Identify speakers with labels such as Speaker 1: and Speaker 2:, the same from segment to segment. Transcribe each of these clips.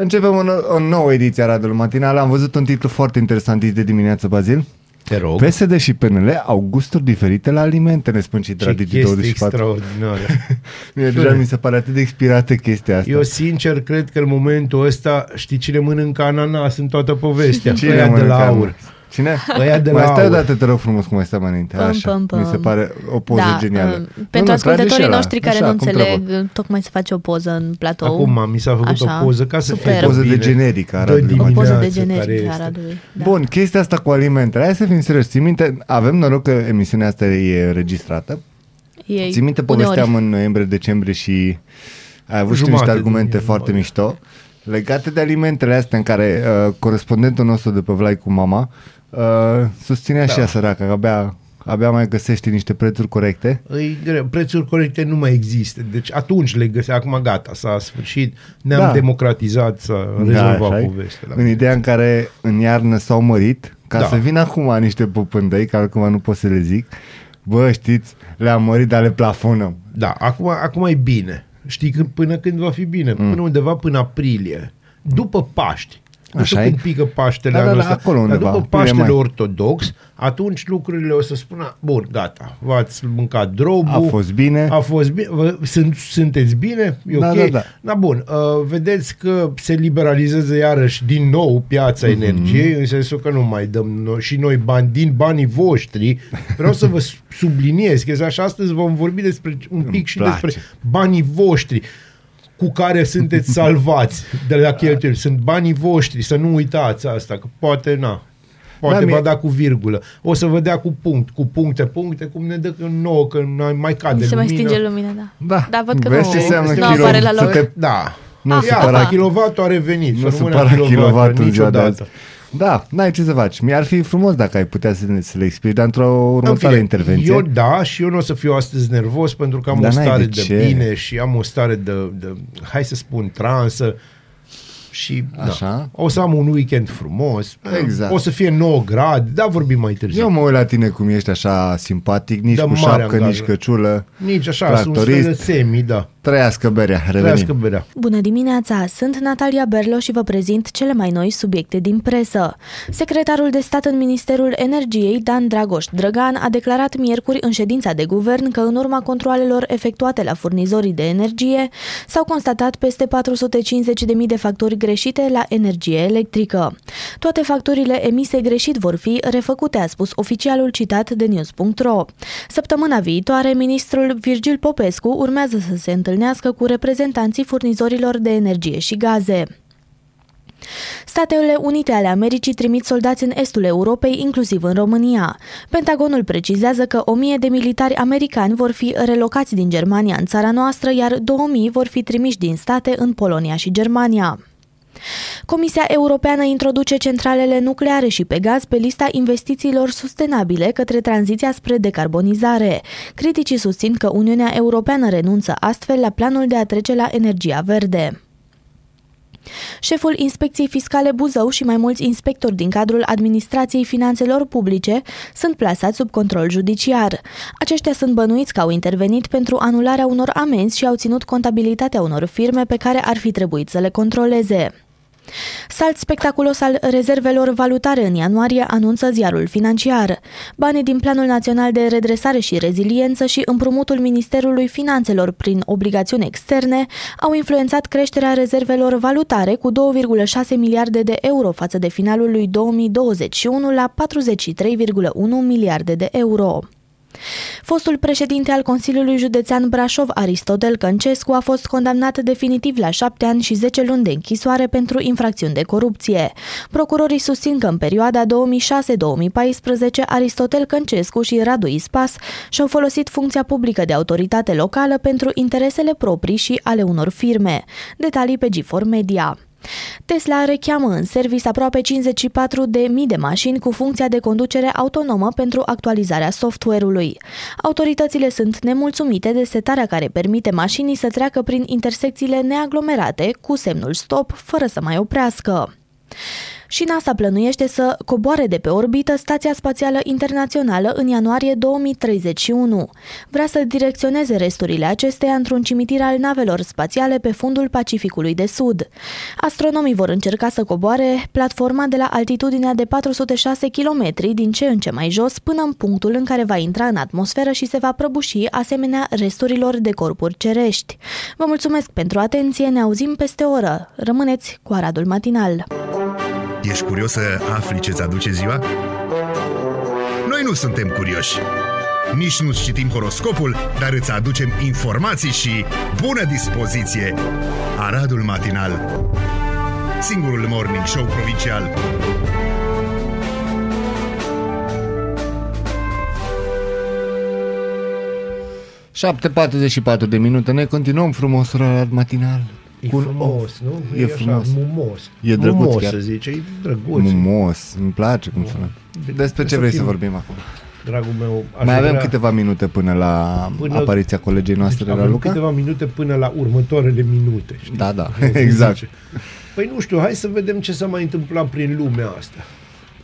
Speaker 1: Începem o, nou- o nouă ediție a Radul Matinal. Am văzut un titlu foarte interesant de dimineață, Bazil.
Speaker 2: Te rog.
Speaker 1: PSD și PNL au gusturi diferite la alimente, ne spun cei de la
Speaker 2: Ce chestie
Speaker 1: Digi24.
Speaker 2: extraordinară.
Speaker 1: Mie deja mi se pare atât de expirată chestia asta.
Speaker 2: Eu sincer cred că în momentul ăsta știi cine mănâncă ananas în toată povestea.
Speaker 1: Cine
Speaker 2: Ăia de
Speaker 1: mănâncă
Speaker 2: la
Speaker 1: ananas?
Speaker 2: Aur.
Speaker 1: Cine?
Speaker 2: Ăia de
Speaker 1: mai
Speaker 2: la
Speaker 1: stai
Speaker 2: aur.
Speaker 1: odată, te rog frumos, cum mai stăm înainte.
Speaker 3: Păm,
Speaker 1: Așa,
Speaker 3: păm, păm.
Speaker 1: mi se pare o poză
Speaker 3: da,
Speaker 1: genială.
Speaker 3: uh,
Speaker 1: Nu,
Speaker 3: Pentru
Speaker 1: nu, trage și
Speaker 3: ascultătorii
Speaker 1: ăla.
Speaker 3: noștri care
Speaker 1: Așa,
Speaker 3: nu
Speaker 1: cum
Speaker 3: înțeleg,
Speaker 1: trebuie.
Speaker 3: tocmai să face o poză în platou.
Speaker 2: Acum mi s-a făcut
Speaker 3: Așa.
Speaker 2: o poză ca să
Speaker 3: Super.
Speaker 2: fie
Speaker 1: O poză de
Speaker 2: bine.
Speaker 1: generică a
Speaker 2: Dă
Speaker 1: Radului
Speaker 3: O
Speaker 1: Matinal.
Speaker 3: poză de
Speaker 2: dimineață care
Speaker 3: generic a
Speaker 2: este.
Speaker 3: Radului. Da.
Speaker 1: Bun, chestia asta cu alimentele. Hai să fim serios. Ții minte, avem noroc că emisiunea asta e înregistrată.
Speaker 3: Ei,
Speaker 1: Ții minte,
Speaker 3: uneori.
Speaker 1: povesteam în noiembrie-decembrie și ai avut și
Speaker 2: Jumătate
Speaker 1: niște
Speaker 2: din
Speaker 1: argumente
Speaker 2: ea,
Speaker 1: foarte
Speaker 2: da.
Speaker 1: mișto legate de alimentele astea în care uh, corespondentul nostru de pe Vlai cu mama uh, susținea da. și ea săracă, că abia, abia mai găsește niște prețuri corecte.
Speaker 2: Îi greu. Prețuri corecte nu mai există. Deci atunci le găsea, acum gata, s-a sfârșit, ne-am
Speaker 1: Da.
Speaker 2: democratizat, s-a rezolvat
Speaker 1: așa-i.
Speaker 2: povestea.
Speaker 1: În ideea în care în iarnă s-au mărit, ca
Speaker 2: Da.
Speaker 1: să vină acum niște popândăi, care acum nu pot să le zic, bă, știți, le-am mărit, dar le plafonăm.
Speaker 2: Da, acum, acum e bine. Știi când, până când va fi bine? Mm. Până undeva până aprilie. După Paști. Nu știu
Speaker 1: Așa-i?
Speaker 2: când pică Paștele
Speaker 1: Da, da,
Speaker 2: anul
Speaker 1: da,
Speaker 2: ăsta,
Speaker 1: acolo
Speaker 2: dar
Speaker 1: undeva,
Speaker 2: după
Speaker 1: aprilie,
Speaker 2: Paștele
Speaker 1: mai.
Speaker 2: ortodox, atunci lucrurile o să spună, bun, gata, v-ați mâncat drobul.
Speaker 1: A fost bine.
Speaker 2: A fost bine. Vă, sunt, sunteți bine? E
Speaker 1: Da,
Speaker 2: ok?
Speaker 1: da, da.
Speaker 2: Da, bun. Uh, vedeți că se liberalizează iarăși din nou piața
Speaker 1: Mhm.
Speaker 2: energiei, în sensul că nu mai dăm noi, și noi bani din banii voștri. Vreau să vă subliniez că așa astăzi vom vorbi despre un pic și
Speaker 1: place.
Speaker 2: despre banii voștri cu care sunteți salvați de la cheltuieli. Sunt banii voștri, să nu uitați asta, că poate, na, poate
Speaker 1: Da,
Speaker 2: da,
Speaker 1: mie-
Speaker 2: va da cu virgulă. O să vă dea cu punct, cu puncte, puncte, cum ne dă când nouă, că mai- mai cade
Speaker 3: Se mai
Speaker 2: lumina.
Speaker 3: stinge lumina, da.
Speaker 1: Da.
Speaker 3: Dar văd că
Speaker 1: Vezi
Speaker 3: nu,
Speaker 1: ce înseamnă
Speaker 3: nu
Speaker 1: kilo-
Speaker 3: apare la
Speaker 1: să
Speaker 3: loc.
Speaker 1: te-
Speaker 2: Da.
Speaker 1: Nu
Speaker 2: Ah,
Speaker 1: supăra-
Speaker 2: Iată, kilovatul a revenit.
Speaker 1: Nu
Speaker 2: să rămână
Speaker 1: supăra
Speaker 2: kilovatul
Speaker 1: kilovatul în ziua de
Speaker 2: niciodată.
Speaker 1: Azi. Da, n-ai ce să faci. Mi-ar fi frumos dacă ai putea să, ne, să le explici, dar într-o următoare
Speaker 2: În fine,
Speaker 1: intervenție.
Speaker 2: Eu da, și eu nu o să fiu astăzi nervos pentru că am
Speaker 1: Dar
Speaker 2: o
Speaker 1: n-ai
Speaker 2: stare
Speaker 1: de
Speaker 2: de,
Speaker 1: ce.
Speaker 2: bine și am o stare de, de hai să spun, transă și
Speaker 1: Așa.
Speaker 2: Da, o să am un weekend frumos.
Speaker 1: Exact.
Speaker 2: O să fie 9 grade, dar vorbim mai târziu.
Speaker 1: Eu mă uit la tine cum ești așa simpatic, nici
Speaker 2: Da,
Speaker 1: cu
Speaker 2: mare
Speaker 1: șapcă,
Speaker 2: angajament.
Speaker 1: nici căciulă.
Speaker 2: Nici așa, sunt un
Speaker 1: Tractorist.
Speaker 2: fel de semi, da.
Speaker 1: Trăiască berea, revenim.
Speaker 2: Trăiască berea.
Speaker 3: Bună dimineața! Sunt Natalia Berlo și vă prezint cele mai noi subiecte din presă. Secretarul de stat în Ministerul Energiei, Dan Dragoș Drăgan, a declarat miercuri în ședința de guvern că în urma controalelor efectuate la furnizorii de energie s-au constatat peste 450.000 de facturi greșite la energie electrică. Toate facturile emise greșit vor fi refăcute, a spus oficialul citat de news.ro. Săptămâna viitoare, ministrul Virgil Popescu urmează să se întâlnească cu reprezentanții furnizorilor de energie și gaze. Statele Unite ale Americii trimit soldați în estul Europei, inclusiv în România. Pentagonul precizează că 1000 de militari americani vor fi relocați din Germania în țara noastră, iar 2000 vor fi trimiși din state în Polonia și Germania. Comisia Europeană introduce centralele nucleare și pe gaz pe lista investițiilor sustenabile către tranziția spre decarbonizare. Criticii susțin că Uniunea Europeană renunță astfel la planul de a trece la energia verde. Șeful Inspecției Fiscale Buzău și mai mulți inspectori din cadrul Administrației Finanțelor Publice sunt plasați sub control judiciar. Aceștia sunt bănuiți că au intervenit pentru anularea unor amenzi și au ținut contabilitatea unor firme pe care ar fi trebuit să le controleze. Salt spectaculos al rezervelor valutare în ianuarie anunță ziarul financiar. Banii din Planul Național de Redresare și Reziliență și împrumutul Ministerului Finanțelor prin obligațiuni externe au influențat creșterea rezervelor valutare cu 2,6 miliarde de euro față de finalul lui 2021 la 43,1 miliarde de euro. Fostul președinte al Consiliului Județean Brașov, Aristotel Căncescu, a fost condamnat definitiv la șapte ani și 10 luni de închisoare pentru infracțiuni de corupție. Procurorii susțin că în perioada 2006-2014 Aristotel Căncescu și Radu Ispas și-au folosit funcția publică de autoritate locală pentru interesele proprii și ale unor firme. Detalii pe G4 Media. Tesla recheamă în servis aproape 54.000 de mașini cu funcția de conducere autonomă pentru actualizarea software-ului. Autoritățile sunt nemulțumite de setarea care permite mașinii să treacă prin intersecțiile neaglomerate cu semnul stop fără să mai oprească. Și NASA plănuiește să coboare de pe orbită Stația Spațială Internațională în ianuarie 2031. Vrea să direcționeze resturile acesteia într-un cimitir al navelor spațiale pe fundul Pacificului de Sud. Astronomii vor încerca să coboare platforma de la altitudinea de 406 km din ce în ce mai jos până în punctul în care va intra în atmosferă și se va prăbuși asemenea resturilor de corpuri cerești. Vă mulțumesc pentru atenție, ne auzim peste o oră. Rămâneți cu Aradul Matinal.
Speaker 4: Ești curios să afli ce-ți aduce ziua? Noi nu suntem curioși. Nici nu citim horoscopul, dar îți aducem informații și bună dispoziție. Aradul Matinal Singurul morning show provincial.
Speaker 1: ...7.44 de minute, ne continuăm frumos orar matinal.
Speaker 2: E
Speaker 1: Cu un
Speaker 2: frumos, nu?
Speaker 1: E
Speaker 2: așa,
Speaker 1: frumos.
Speaker 2: mumos.
Speaker 1: E drăguț
Speaker 2: mumos,
Speaker 1: chiar.
Speaker 2: să zice, e drăguț.
Speaker 1: Mumos, îmi place cum sună. Despre ce
Speaker 2: Să
Speaker 1: vrei să
Speaker 2: fim-
Speaker 1: vorbim acum?
Speaker 2: Dragul meu, aș
Speaker 1: Mai avem
Speaker 2: vrea-
Speaker 1: câteva minute până la
Speaker 2: Până-
Speaker 1: apariția colegei noastre
Speaker 2: deci
Speaker 1: la
Speaker 2: avem
Speaker 1: Luca?
Speaker 2: câteva minute până la următoarele minute. Știi?
Speaker 1: Da, da,
Speaker 2: Cum se
Speaker 1: exact.
Speaker 2: zice. Păi nu știu, hai să vedem ce s-a mai întâmplat prin lumea asta.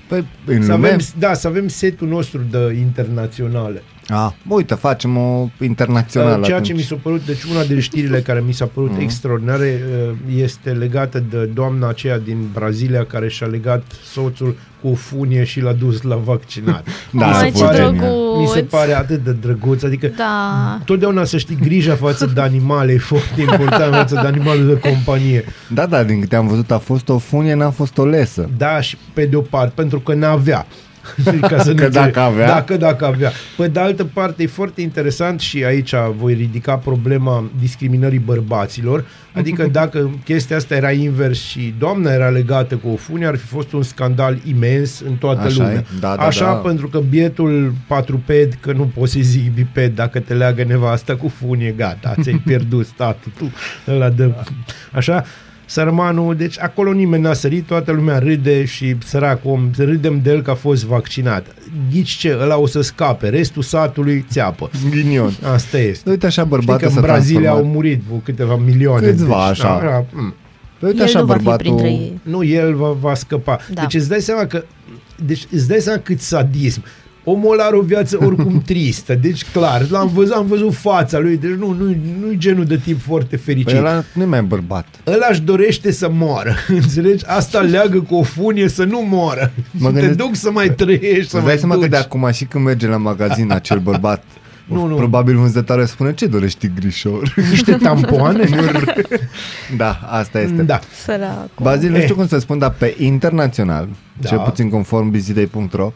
Speaker 1: Păi, în
Speaker 2: Să
Speaker 1: lume...
Speaker 2: avem, da, să avem setul nostru de internaționale.
Speaker 1: Ah, uite, facem o internațională
Speaker 2: Ceea
Speaker 1: atunci.
Speaker 2: ce mi s-a părut, deci una din știrile care mi s-a părut
Speaker 1: Mhm.
Speaker 2: extraordinare uh, este legată de doamna aceea din Brazilia care și-a legat soțul cu o funie și l-a dus la vaccinat.
Speaker 1: Da,
Speaker 2: mi,
Speaker 1: să
Speaker 2: se
Speaker 3: Ai, ce
Speaker 1: foarte
Speaker 2: pare,
Speaker 1: bine.
Speaker 3: drăguț!
Speaker 2: mi se pare atât de drăguț, adică
Speaker 3: Da.
Speaker 2: totdeauna să știi grija față de animale e foarte important față de animalul de companie.
Speaker 1: Da, da, din câte am văzut a fost o funie, n-a fost o lesă.
Speaker 2: Da, și pe de o parte, pentru că n-avea. Ca să ne
Speaker 1: Că
Speaker 2: înțeleg.
Speaker 1: dacă avea.
Speaker 2: Dacă, dacă avea. Pe de altă parte, e foarte interesant și aici voi ridica problema discriminării bărbaților. Adică dacă chestia asta era invers și doamna era legată cu o funie, ar fi fost un scandal imens în toată
Speaker 1: Așa
Speaker 2: lumea.
Speaker 1: e. Da, da,
Speaker 2: Așa,
Speaker 1: da.
Speaker 2: pentru că bietul patruped, că nu poți să zic biped, dacă te leagă nevasta cu funie, gata, ți-ai pierdut statul tu, ăla de... Așa, sărmanul, deci acolo nimeni n-a sărit, toată lumea râde și sărac om, râdem de el că a fost vaccinat. Ghici ce, ăla o să scape, restul satului țeapă.
Speaker 1: Ghinion.
Speaker 2: Asta este.
Speaker 1: Uite așa
Speaker 2: Știi
Speaker 1: bărbatul
Speaker 2: că în
Speaker 1: s-a
Speaker 2: Brazilia au
Speaker 1: transformat.
Speaker 2: murit vreo câteva milioane.
Speaker 1: Câțiva, așa.
Speaker 2: Da, da, mm.
Speaker 1: Uite
Speaker 3: El
Speaker 1: așa
Speaker 3: nu va fi
Speaker 1: bărbatul...
Speaker 3: printre ei.
Speaker 2: Nu, el va, va scăpa.
Speaker 3: Da.
Speaker 2: Deci îți dai seama că deci îți dai seama cât sadism. Omul ăla are o viață oricum tristă, deci clar, l-am văzut, am văzut fața lui, deci nu, nu, nu-i genul de tip foarte fericit.
Speaker 1: Păi ăla nu mai e bărbat.
Speaker 2: Ăla își dorește să moară, înțelegi? Asta leagă cu o funie să nu moară.
Speaker 1: Mă
Speaker 2: Mă te
Speaker 1: gândesc-
Speaker 2: duc să mai trăiești, să
Speaker 1: Îți
Speaker 2: mai
Speaker 1: dai seama că
Speaker 2: duci.
Speaker 1: de acum și când merge la magazin acel bărbat
Speaker 2: Nu, nu.
Speaker 1: Probabil vânzătoarea spune ce dorești grișor.
Speaker 2: Niște tampoane?
Speaker 1: da, asta este.
Speaker 2: da.
Speaker 3: Săracul.
Speaker 1: Bazil, nu
Speaker 2: Eh.
Speaker 1: știu cum să spun, dar pe internațional,
Speaker 2: Da.
Speaker 1: cel puțin conform busyday.ro,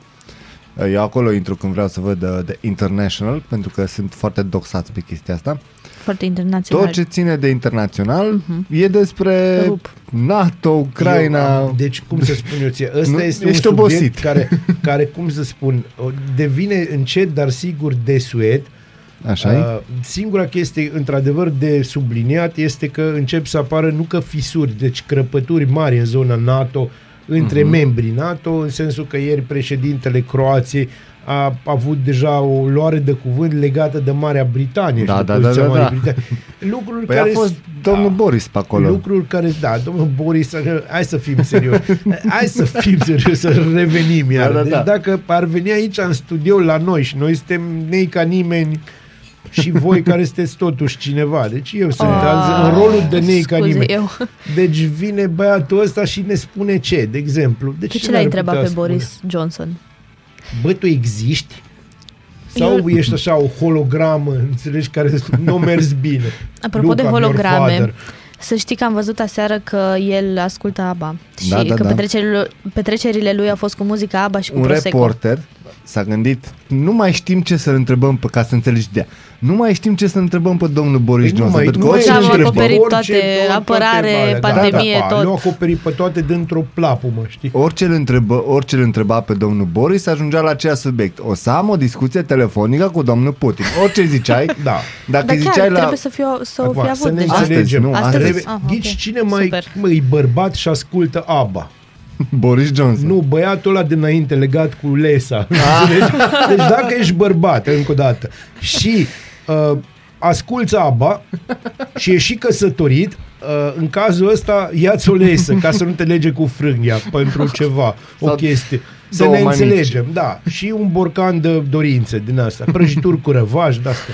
Speaker 1: eu acolo intru când vreau să văd de, de international, pentru că sunt foarte doxați pe chestia asta.
Speaker 3: Foarte internațional.
Speaker 1: Tot ce ține de internațional e despre
Speaker 3: Rup.
Speaker 1: NATO, Ucraina.
Speaker 2: Eu, deci, cum să spun eu ție, ăsta
Speaker 1: Nu,
Speaker 2: este
Speaker 1: ești
Speaker 2: un subiect
Speaker 1: obosit.
Speaker 2: care, care, cum să spun, o- devine încet, dar sigur desuet.
Speaker 1: Așa e?
Speaker 2: Uh, singura chestie, într-adevăr, de subliniat este că încep să apară nu că fisuri, deci crăpături mari în zona NATO, între
Speaker 1: Mhm.
Speaker 2: uh-huh. membrii NATO, în sensul că ieri președintele Croației a avut deja o luare de cuvânt legată de Marea Britanie
Speaker 1: Da,
Speaker 2: și de
Speaker 1: da,
Speaker 2: poziția
Speaker 1: da, da,
Speaker 2: Marii
Speaker 1: da.
Speaker 2: Britanii. Lucruri
Speaker 1: Păi
Speaker 2: care
Speaker 1: a fost
Speaker 2: da,
Speaker 1: domnul Boris pe acolo.
Speaker 2: Lucruri care, da, domnul Boris, hai să fim serioși. Hai să fim serioși, să revenim iar.
Speaker 1: Da, da,
Speaker 2: deci
Speaker 1: da.
Speaker 2: dacă ar veni aici în studio la noi și noi suntem nei ca nimeni și voi care sunteți totuși cineva. Deci eu sunt
Speaker 3: Ah,
Speaker 2: în rolul de nei ca
Speaker 3: scuze,
Speaker 2: nimeni.
Speaker 3: eu.
Speaker 2: Deci vine băiatul ăsta și ne spune ce, de exemplu. Deci
Speaker 3: De ce
Speaker 2: ce
Speaker 3: l-ai
Speaker 2: ne-ar
Speaker 3: întrebat
Speaker 2: putea
Speaker 3: pe
Speaker 2: spune?
Speaker 3: Boris Johnson?
Speaker 2: Bă, tu existi? Sau
Speaker 3: Eu-
Speaker 2: ești așa o hologramă, înțelegi, care nu a mers bine?
Speaker 3: Apropo
Speaker 2: Look,
Speaker 3: de
Speaker 2: I'm your
Speaker 3: holograme,
Speaker 2: father.
Speaker 3: să știi că am văzut aseară că el ascultă ABBA și
Speaker 1: Da, da,
Speaker 3: că
Speaker 1: da.
Speaker 3: Petrecerile, petrecerile lui au fost cu muzica ABBA și cu
Speaker 1: un
Speaker 3: Prosecco.
Speaker 1: reporter s-a gândit, nu mai știm ce să-l întrebăm, pe, ca să înțelegi ideea, nu mai știm ce să întrebăm pe domnul Boris
Speaker 2: Păi nu
Speaker 1: Johnson,
Speaker 2: mai-
Speaker 1: pentru
Speaker 2: nu
Speaker 1: că
Speaker 2: mai
Speaker 1: orice îl
Speaker 3: am
Speaker 1: întrebăm,
Speaker 3: acoperit
Speaker 2: Orice,
Speaker 3: toate,
Speaker 2: tot-
Speaker 3: apărare,
Speaker 2: alea, da,
Speaker 3: pandemie,
Speaker 2: da, da,
Speaker 3: tot.
Speaker 2: Le-au acoperit pe toate dintr-o plapumă, știi?
Speaker 1: orice îl, întrebă, orice îl întreba pe domnul Boris ajungea la același subiect. O să am o discuție telefonică cu domnul Putin. Orice ziceai,
Speaker 2: Da.
Speaker 1: dacă
Speaker 3: Dar
Speaker 1: ziceai
Speaker 3: chiar
Speaker 1: la...
Speaker 3: trebuie să, fiu, să o
Speaker 2: Acum,
Speaker 3: fi avut
Speaker 2: să ne
Speaker 3: deja.
Speaker 1: Astăzi,
Speaker 2: înțelegem.
Speaker 1: nu,
Speaker 3: astăzi.
Speaker 2: Trebuie-
Speaker 3: Ah,
Speaker 2: Ghici
Speaker 3: ok.
Speaker 2: cine mai
Speaker 3: Super.
Speaker 2: mă, e bărbat și ascultă ABBA.
Speaker 1: Boris Johnson.
Speaker 2: Nu, băiatul ăla dinainte legat cu Lesa.
Speaker 1: Ah.
Speaker 2: Înțelegi? Deci dacă ești bărbat, încă o dată, și uh, asculți ABBA și ești și căsătorit, Uh, în cazul ăsta, ia-ți o lesă ca să nu te lege cu frânghia pentru ceva, o
Speaker 1: Sau
Speaker 2: chestie. Să
Speaker 1: două
Speaker 2: ne
Speaker 1: mănici.
Speaker 2: înțelegem, da. Și un borcan de dorințe din asta. Prăjituri cu răvaș, de asta.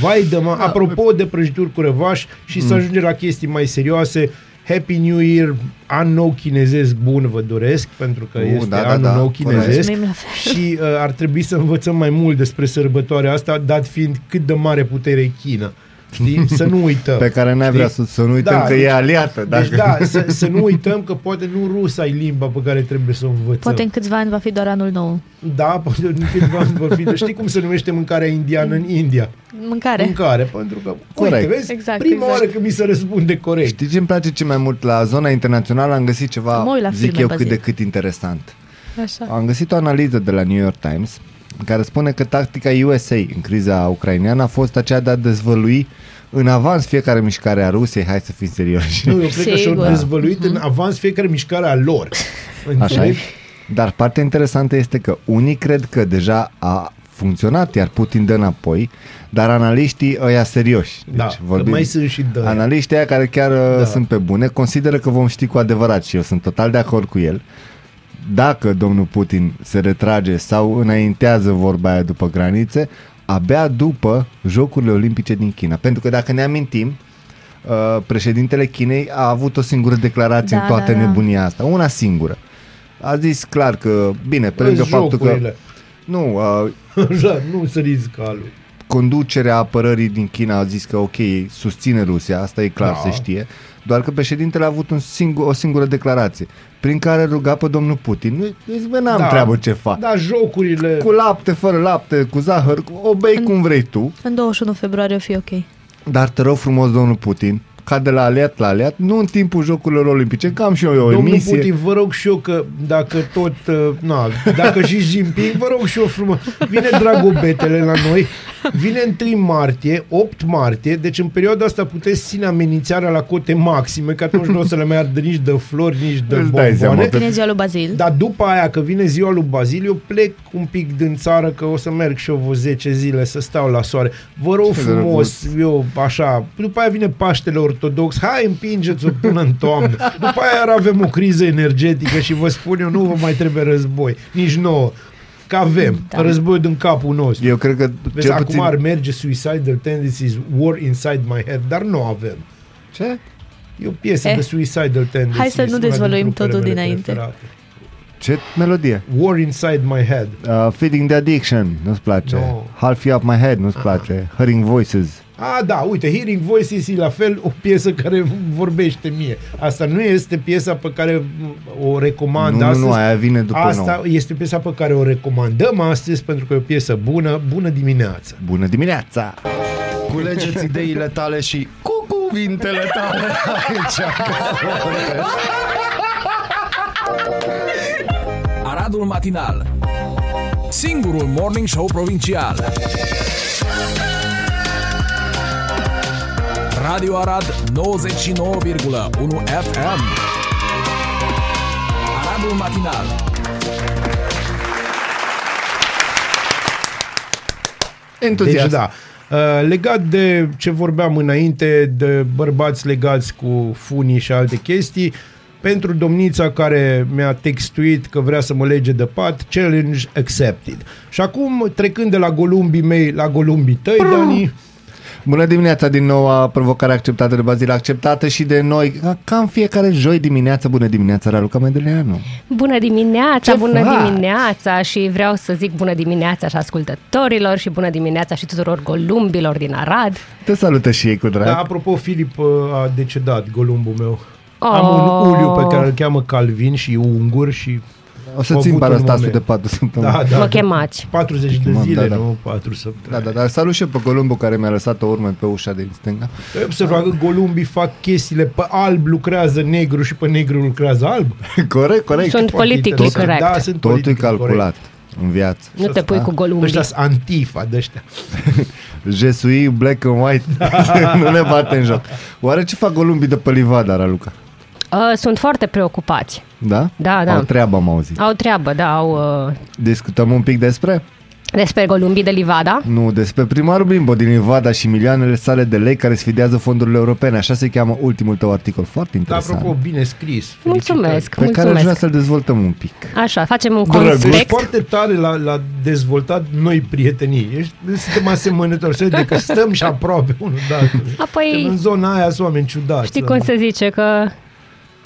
Speaker 2: Vai de mă, apropo de prăjituri cu răvaș și să ajungem la chestii mai serioase, Happy New Year, an nou chinezesc bun vă doresc, pentru că
Speaker 1: Uh,
Speaker 2: este
Speaker 1: da, da,
Speaker 2: anul
Speaker 1: da,
Speaker 2: nou
Speaker 1: corect.
Speaker 2: chinezesc
Speaker 3: Mulțumim la fel.
Speaker 2: și uh, ar trebui să învățăm mai mult despre sărbătoarea asta, dat fiind cât de mare putere e China. Știi? Să nu uităm.
Speaker 1: Pe care n-ai vrea să, să nu uităm
Speaker 2: Da,
Speaker 1: că
Speaker 2: deci-
Speaker 1: e aliată. Dacă...
Speaker 2: Deci da, să, să nu uităm că poate nu rusa e limba pe care trebuie să o învățăm.
Speaker 3: Poate în câțiva ani va fi doar anul nou.
Speaker 2: Da, poate în câțiva ani vor fi. Știi cum se numește mâncarea indiană în India?
Speaker 3: Mâncare.
Speaker 2: Mâncare, pentru că,
Speaker 1: Corect.
Speaker 2: uite, vezi,
Speaker 3: Exact,
Speaker 2: prima
Speaker 3: exact.
Speaker 2: oară că mi se răspunde corect.
Speaker 1: Știi ce îmi place ce mai mult? La zona internațională am găsit ceva,
Speaker 3: Mă uit la
Speaker 1: zic
Speaker 3: filme
Speaker 1: eu,
Speaker 3: pe
Speaker 1: cât
Speaker 3: zi.
Speaker 1: de cât interesant.
Speaker 3: Așa.
Speaker 1: Am găsit o analiză de la New York Times care spune că tactica USA în criza ucraineană a fost aceea de a dezvălui în avans fiecare mișcare a Rusiei, hai să fim serioși.
Speaker 2: Nu, eu cred că și-au
Speaker 3: Sigur.
Speaker 2: dezvăluit în avans fiecare mișcare a lor.
Speaker 1: Așa e?
Speaker 2: Înțelegi?
Speaker 1: Dar partea interesantă este că unii cred că deja a funcționat, iar Putin dă înapoi, dar analiștii ăia serioși. Deci
Speaker 2: Da, că mai sunt și doi.
Speaker 1: Analiștii aia care chiar
Speaker 2: Da.
Speaker 1: da. sunt pe bune, consideră că vom ști cu adevărat și eu sunt total de acord cu el. Dacă domnul Putin se retrage sau înaintează vorba aia după granițe, abia după Jocurile Olimpice din China. Pentru că dacă ne amintim, uh, președintele Chinei a avut o singură declarație
Speaker 3: Da,
Speaker 1: în toată
Speaker 3: da, da.
Speaker 1: nebunia asta, una singură. A zis clar că, bine, pe lângă
Speaker 2: Îți
Speaker 1: faptul că...
Speaker 2: jocurile.
Speaker 1: Nu, uh,
Speaker 2: Așa, nu săriți calul.
Speaker 1: conducerea apărării din China a zis că ok, susține Rusia, asta e clar
Speaker 2: Da.
Speaker 1: da. se știe, doar că președintele a avut un singur, o singură declarație prin care ruga pe domnul Putin. Nu, zic, bă, n-am
Speaker 2: Da.
Speaker 1: da. treabă ce fac. Da.
Speaker 2: Da, jocurile...
Speaker 1: Cu lapte, fără lapte, cu zahăr, cu- o bei cum vrei tu,
Speaker 3: În 21 februarie o fi ok.
Speaker 1: dar te rog frumos, domnul Putin, ca de la aliat la aliat, nu în timpul Jocurilor Olimpice, că am și eu o
Speaker 2: Domnul
Speaker 1: emisie.
Speaker 2: Putin, vă rog și eu că dacă tot, uh, na, dacă și Jinping, vă rog și eu frumos, vine Dragobetele la noi, vine 1 martie, 8 martie, deci în perioada asta puteți ține amenințarea la cote maxime, că atunci nu o să le mai ardă nici de flori, nici de
Speaker 1: Îți dai seama
Speaker 2: bomboane.
Speaker 1: că-
Speaker 3: Vine ziua lui Bazil.
Speaker 2: Dar după aia, că vine ziua lui Baziliu, plec un pic din țară, că o să merg și eu vreo 10 zile să stau la soare. Vă rog
Speaker 1: Ce
Speaker 2: frumos, eu așa, după aia vine Paștele Ortodox, hai împingeți-o până în toamnă. După aia iar avem o criză energetică și vă spun eu, nu vă mai trebuie război, nici nouă. Că avem
Speaker 3: Da.
Speaker 2: da. război din capul nostru.
Speaker 1: Eu cred că
Speaker 2: Vezi,
Speaker 1: cel
Speaker 2: acum
Speaker 1: puțin...
Speaker 2: ar merge Suicidal Tendencies, War Inside My Head, dar nu avem.
Speaker 1: Ce?
Speaker 2: E o piesă
Speaker 3: Eh,
Speaker 2: de Suicidal Tendencies.
Speaker 3: hai să nu
Speaker 2: una
Speaker 3: dezvăluim
Speaker 2: din
Speaker 3: totul
Speaker 2: trupele mele
Speaker 3: dinainte.
Speaker 2: preferate.
Speaker 1: Ce melodie?
Speaker 2: War Inside My Head.
Speaker 1: Uh, Feeding the Addiction, nu-ți place.
Speaker 2: No.
Speaker 1: Half You Up My Head, nu-ți place. Hearing Voices.
Speaker 2: A, da, uite, Hearing Voices e la fel o piesă care vorbește mie. Asta nu este piesa pe care o recomand
Speaker 1: Nu, nu,
Speaker 2: astăzi.
Speaker 1: nu, aia vine după
Speaker 2: Asta
Speaker 1: nouă.
Speaker 2: este piesa pe care o recomandăm astăzi pentru că e o piesă bună, bună dimineața.
Speaker 1: Bună dimineața!
Speaker 5: Culegeți ideile tale și cu cuvintele tale aici.
Speaker 6: Aradul Matinal Singurul Morning Show Provincial Radio Arad 99,1 FM Aradul Matinal
Speaker 1: Entuziast.
Speaker 2: Deci da, Uh, legat de ce vorbeam înainte, de bărbați legați cu funii și alte chestii, pentru domnița care mi-a textuit că vrea să mă lege de pat, challenge accepted. Și acum, trecând de la golumbii mei la golumbii tăi, Dani,
Speaker 1: Bună dimineața din nou a provocare acceptată de Bazil, acceptată și de noi, ca- ca în fiecare joi dimineață. Bună dimineața, Raluca Medeleanu.
Speaker 7: Bună dimineața,
Speaker 1: Ce
Speaker 7: bună
Speaker 1: faci?
Speaker 7: dimineața și vreau să zic bună dimineața și ascultătorilor și bună dimineața și tuturor golumbilor din Arad.
Speaker 1: Te salută și ei cu drag.
Speaker 2: da, apropo, Filip uh, a decedat, golumbul meu.
Speaker 7: Oh.
Speaker 2: Am un uliu pe care îl cheamă Calvin și e ungur și
Speaker 1: o să
Speaker 2: au
Speaker 1: țin
Speaker 2: avut un
Speaker 1: parastasul
Speaker 2: moment.
Speaker 1: de 4 săptămâni.
Speaker 2: Da, da.
Speaker 7: Mă chemați.
Speaker 2: 40 de
Speaker 1: Chemam,
Speaker 2: zile,
Speaker 1: da, da.
Speaker 2: nu 4
Speaker 1: Da,
Speaker 2: săptămâni.
Speaker 1: da, dar salut și eu pe Columbu care mi-a lăsat o urmă pe ușa din stânga.
Speaker 2: Ai observat că golumbii fac chestiile pe alb lucrează negru și pe negru lucrează alb?
Speaker 1: corect, corect.
Speaker 7: Sunt
Speaker 2: Foarte
Speaker 7: politically
Speaker 2: interesant.
Speaker 7: corect.
Speaker 2: Da, sunt
Speaker 1: Totul e
Speaker 2: politically
Speaker 1: calculat în viață.
Speaker 7: Nu te pui cu golumbii.
Speaker 2: Ăștia sunt antifa de ăștia.
Speaker 1: Jesui, black and white, nu ne bate în joc. Oare ce fac golumbii de pe livada, Raluca?
Speaker 7: Uh, sunt foarte preocupați.
Speaker 1: Da?
Speaker 7: Da, da.
Speaker 1: Au treabă, am auzit.
Speaker 7: Au treabă, da, au... Uh,
Speaker 1: Discutăm un pic despre?
Speaker 7: Despre Golumbii de Livada.
Speaker 1: Nu, despre primarul Bimbo din Ivada și milioanele sale de lei care sfidează fondurile europene. Așa se cheamă ultimul tău articol. Foarte
Speaker 2: Dar
Speaker 1: interesant.
Speaker 2: apropo, bine scris.
Speaker 7: Mulțumesc,
Speaker 1: pe care aș vrea
Speaker 7: mulțumesc.
Speaker 1: să-l dezvoltăm un pic.
Speaker 7: Așa, facem un
Speaker 2: Drăguț,
Speaker 7: conspect.
Speaker 2: foarte tare la, la dezvoltat noi prietenii. Ești, suntem asemănători, se vede că stăm și aproape unul de altul.
Speaker 7: Apoi-
Speaker 2: Suntem în zona aia sunt oameni ciudați.
Speaker 7: Știi cum se zice că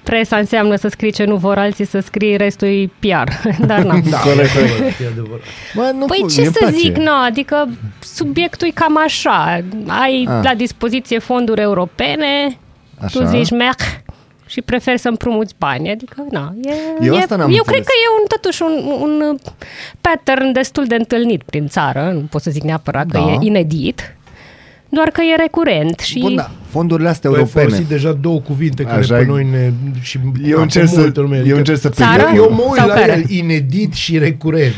Speaker 7: presa înseamnă să scrii ce nu vor alții să scrii, restul e PR. Dar na.
Speaker 2: Da,
Speaker 1: Corect.
Speaker 2: e adevărat, e adevărat.
Speaker 1: Bă, nu
Speaker 7: Păi
Speaker 1: pu-
Speaker 7: ce
Speaker 1: mie
Speaker 7: să
Speaker 1: place.
Speaker 7: zic, nu, adică subiectul e cam așa. Ai
Speaker 1: Ah.
Speaker 7: la dispoziție fonduri europene,
Speaker 1: Așa.
Speaker 7: tu zici merg și preferi să împrumuți bani. Adică, na, e,
Speaker 1: Eu
Speaker 7: e,
Speaker 1: asta n-am
Speaker 7: eu
Speaker 1: înțeles.
Speaker 7: cred că e un, totuși un, un pattern destul de întâlnit prin țară. Nu pot să zic neapărat că
Speaker 1: Da.
Speaker 7: e inedit, doar că e recurent. Și
Speaker 1: Bun, da, fondurile astea
Speaker 2: Tu ai
Speaker 1: europene.
Speaker 2: folosit deja două cuvinte care
Speaker 1: Așa
Speaker 2: pe
Speaker 1: e.
Speaker 2: noi ne... Și
Speaker 1: Eu
Speaker 2: na,
Speaker 1: încerc
Speaker 2: pe
Speaker 1: să,
Speaker 2: multă lume,
Speaker 1: eu
Speaker 2: adică
Speaker 1: încerc să
Speaker 7: Țară?
Speaker 1: prind-
Speaker 2: Eu mă uit
Speaker 7: Sau
Speaker 2: la
Speaker 7: care?
Speaker 2: el inedit și recurent.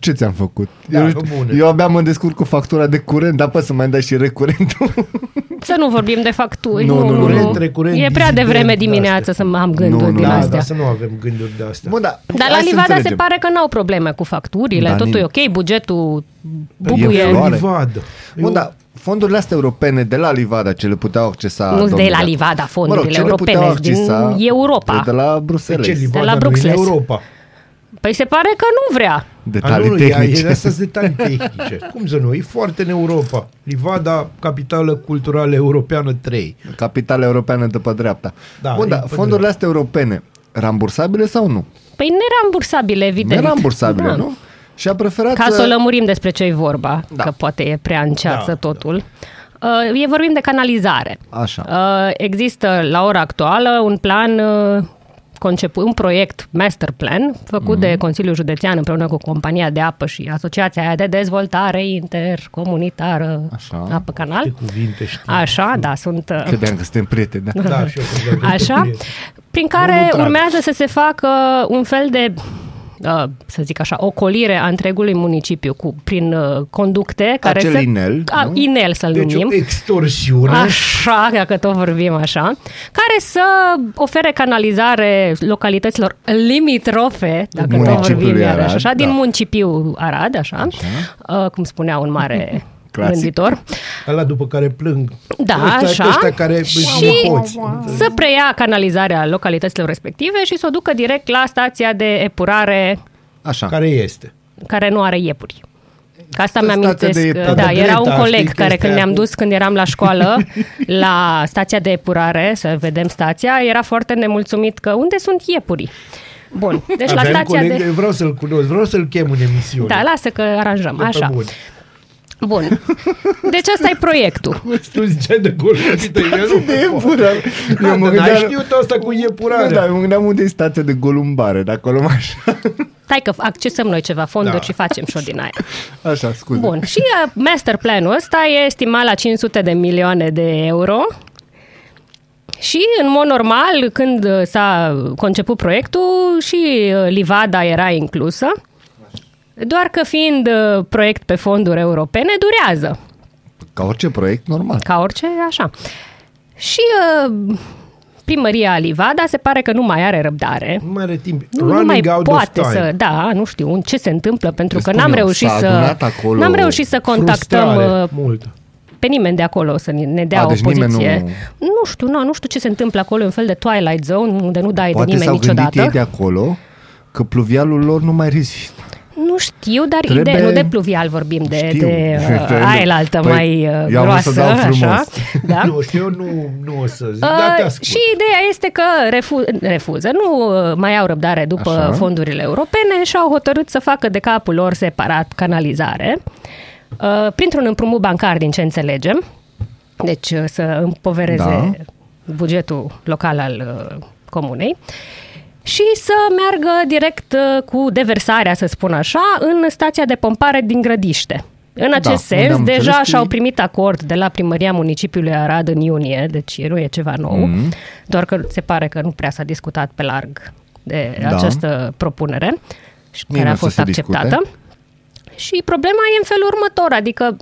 Speaker 1: Ce ți-am făcut?
Speaker 2: Da,
Speaker 1: eu,
Speaker 2: pe bune.
Speaker 1: eu abia mă descurc cu factura de curent, dar poți să mai dai și recurentul.
Speaker 7: să nu vorbim de facturi.
Speaker 1: Nu,
Speaker 7: Nu,
Speaker 1: nu,
Speaker 7: nu,
Speaker 1: nu.
Speaker 7: nu.
Speaker 2: Curent, recurent,
Speaker 7: E prea
Speaker 2: dizident,
Speaker 7: devreme
Speaker 2: de
Speaker 7: dimineața să
Speaker 2: astea.
Speaker 7: am gânduri
Speaker 1: Nu, nu,
Speaker 7: din
Speaker 1: nu.
Speaker 2: Da,
Speaker 7: astea.
Speaker 2: dar să nu avem gânduri de astea.
Speaker 1: Bun, da,
Speaker 7: Dar la
Speaker 1: hai să
Speaker 7: Livada se
Speaker 1: înțelegem.
Speaker 7: pare că n-au probleme cu facturile,
Speaker 1: Da,
Speaker 7: totul e
Speaker 1: nimic.
Speaker 7: ok, bugetul
Speaker 1: E
Speaker 7: bubuie.
Speaker 1: în
Speaker 2: E
Speaker 1: floare.
Speaker 2: livadă.
Speaker 1: Bun, da, fondurile astea europene de la Livada, ce le puteau accesa...
Speaker 7: Nu-s de
Speaker 1: domnule-
Speaker 7: la Livada, fondurile
Speaker 1: mă rog, ce le
Speaker 7: europene,
Speaker 1: puteau
Speaker 7: din
Speaker 1: accesa
Speaker 7: Europa.
Speaker 1: De la
Speaker 2: De
Speaker 1: Bruxelles.
Speaker 2: ce
Speaker 7: la
Speaker 2: livada nu e în
Speaker 7: Bruxelles.
Speaker 2: Europa?
Speaker 7: Păi se pare că nu vrea.
Speaker 1: Detalii
Speaker 2: A, nu, nu,
Speaker 1: tehnice.
Speaker 2: E, astea sunt detalii tehnice. Cum să nu? E foarte în Europa. Livada, capitală culturală europeană 3.
Speaker 1: Capitala europeană de pe dreapta.
Speaker 2: Da,
Speaker 1: Bun,
Speaker 2: e
Speaker 1: da,
Speaker 2: pe
Speaker 1: fondurile
Speaker 2: dreapta.
Speaker 1: astea europene, rambursabile sau nu?
Speaker 7: Păi nerambursabile, evident.
Speaker 1: Nerambursabile,
Speaker 7: Da.
Speaker 1: nu? Și a preferat
Speaker 7: Ca să o lămurim despre ce e vorba,
Speaker 1: Da.
Speaker 7: că poate e prea în ceață
Speaker 2: Da,
Speaker 7: totul. Uh, E vorbim de canalizare.
Speaker 1: Așa.
Speaker 7: Uh, Există la ora actuală un plan uh, conceput, un proiect master plan făcut
Speaker 1: Mhm.
Speaker 7: de Consiliul Județean împreună cu Compania de Apă și Asociația aia de Dezvoltare Intercomunitară
Speaker 1: Așa.
Speaker 7: Apă Canal.
Speaker 2: Ce cuvinte știi.
Speaker 7: Așa, da, sunt... uh,
Speaker 1: Credeam că suntem prieteni, da?
Speaker 2: Da, și eu cred că
Speaker 7: Așa, prin
Speaker 2: Nu,
Speaker 7: care
Speaker 2: nu trag.
Speaker 7: urmează să se facă un fel de uh, să zic așa, ocolire a întregului municipiu cu, prin uh, conducte care
Speaker 1: Acel
Speaker 7: să...
Speaker 1: inel,
Speaker 7: a,
Speaker 1: nu?
Speaker 7: inel să-l
Speaker 2: Deci
Speaker 7: numim.
Speaker 2: o extorsiune.
Speaker 7: Așa, dacă tot vorbim așa, care să ofere canalizare localităților limitrofe, dacă tot
Speaker 1: Municipiului
Speaker 7: vorbim iarăși
Speaker 1: Arad,
Speaker 7: așa, din
Speaker 1: da.
Speaker 7: municipiul Arad, așa, așa. cum spunea un mare
Speaker 1: Clasic.
Speaker 7: gânditor,
Speaker 2: Ăla după care plâng.
Speaker 7: Da,
Speaker 2: ăștia,
Speaker 7: așa.
Speaker 2: Ăștia care
Speaker 7: Și-
Speaker 2: și... poți.
Speaker 7: să preia canalizarea localităților respective și să o ducă direct la stația de epurare
Speaker 1: Așa.
Speaker 2: Care este?
Speaker 7: care nu are iepuri. Că asta
Speaker 1: Stația
Speaker 7: mi-amintesc.
Speaker 1: de epurare.
Speaker 7: Da,
Speaker 2: Da,
Speaker 7: era un
Speaker 2: Greta,
Speaker 7: coleg
Speaker 2: știi
Speaker 7: care
Speaker 2: chestia
Speaker 7: când ne-am
Speaker 2: cu-
Speaker 7: dus când eram la școală la stația de epurare, să vedem stația, era foarte nemulțumit că unde sunt iepurii. Bun, deci la
Speaker 2: Aveam
Speaker 7: stația
Speaker 2: coleg,
Speaker 7: de...
Speaker 2: Vreau să-l cunosc, vreau să-l chem în emisiune.
Speaker 7: Da, lasă că aranjăm,
Speaker 2: De pe
Speaker 7: așa.
Speaker 2: bun.
Speaker 7: Bun. Deci ăsta e proiectul.
Speaker 2: Tu ziceai de golumbită, el nu
Speaker 1: De
Speaker 2: poate.
Speaker 1: epurare.
Speaker 2: Da,
Speaker 1: Eu mă
Speaker 2: dar n-ai
Speaker 1: gândeam...
Speaker 2: știut asta cu
Speaker 1: Nu,
Speaker 2: iepurarea.
Speaker 1: da, eu mă gândeam unde e stația de golumbare, de acolo așa.
Speaker 7: Stai că accesăm noi ceva fonduri
Speaker 2: Da.
Speaker 7: și facem și o din aia.
Speaker 1: Așa, scuze.
Speaker 7: Bun, și uh, master planul ăsta e estimat la 500 de milioane de euro și în mod normal, când uh, s-a conceput proiectul și uh, Livada era inclusă, doar că fiind uh, proiect pe fonduri europene, durează,
Speaker 1: Ca orice proiect normal.
Speaker 7: ca orice așa. Și uh, primăria Livada se pare că nu mai are răbdare.
Speaker 2: Nu mai are timp.
Speaker 7: Nu, nu
Speaker 2: Running
Speaker 7: mai
Speaker 2: out
Speaker 7: poate
Speaker 2: of time.
Speaker 7: să, da, nu știu, ce se întâmplă, pentru
Speaker 1: Ce
Speaker 7: că
Speaker 1: spun
Speaker 7: n-am
Speaker 1: eu,
Speaker 7: reușit
Speaker 1: s-a
Speaker 7: să
Speaker 1: adunat acolo
Speaker 7: n-am reușit să contactăm
Speaker 2: Frustrare
Speaker 7: uh,
Speaker 2: multă.
Speaker 7: pe nimeni de acolo să ne- ne dea
Speaker 1: A,
Speaker 7: o
Speaker 1: deci nimeni
Speaker 7: poziție.
Speaker 1: nu-
Speaker 7: Nu știu, nu, nu știu ce se întâmplă acolo, e un fel de Twilight Zone unde nu dai
Speaker 1: Poate
Speaker 7: de nimeni
Speaker 1: s-au gândit
Speaker 7: niciodată.
Speaker 1: ei de acolo că pluvialul lor nu mai rezistă.
Speaker 7: Nu știu, dar
Speaker 1: Trebuie-
Speaker 7: Trebuie... de, nu de pluvial vorbim, de,
Speaker 1: Știu.
Speaker 7: de uh,
Speaker 1: Păi,
Speaker 7: aia la altă
Speaker 1: păi,
Speaker 7: mai uh,
Speaker 1: eu am vrut
Speaker 7: groasă,
Speaker 1: să dau frumos.
Speaker 7: așa. Da?
Speaker 2: Nu știu, eu nu, nu o să zic, dar te
Speaker 7: Uh,
Speaker 2: ascult.
Speaker 7: și ideea este că refu- refuză, nu uh, mai au răbdare după
Speaker 1: Așa.
Speaker 7: Așa. fondurile europene și au hotărât să facă de capul lor separat canalizare uh, printr-un împrumut bancar, din ce înțelegem. Deci uh, să împovereze
Speaker 1: Da.
Speaker 7: bugetul local al uh, comunei și să meargă direct uh, cu deversarea, să spun așa, în stația de pompare din Grădiște. În acest
Speaker 1: Da, unde
Speaker 7: sens,
Speaker 1: am
Speaker 7: deja
Speaker 1: înțeles că
Speaker 7: și-au
Speaker 1: e-
Speaker 7: primit acord de la primăria municipiului Arad în iunie, deci nu e ceva nou,
Speaker 1: Mhm.
Speaker 7: mm. doar că se pare că nu prea s-a discutat pe larg de
Speaker 1: Da.
Speaker 7: da. această propunere și
Speaker 1: Nimeni
Speaker 7: care a
Speaker 1: nu să
Speaker 7: fost
Speaker 1: se discute.
Speaker 7: acceptată. Și problema e în felul următor, adică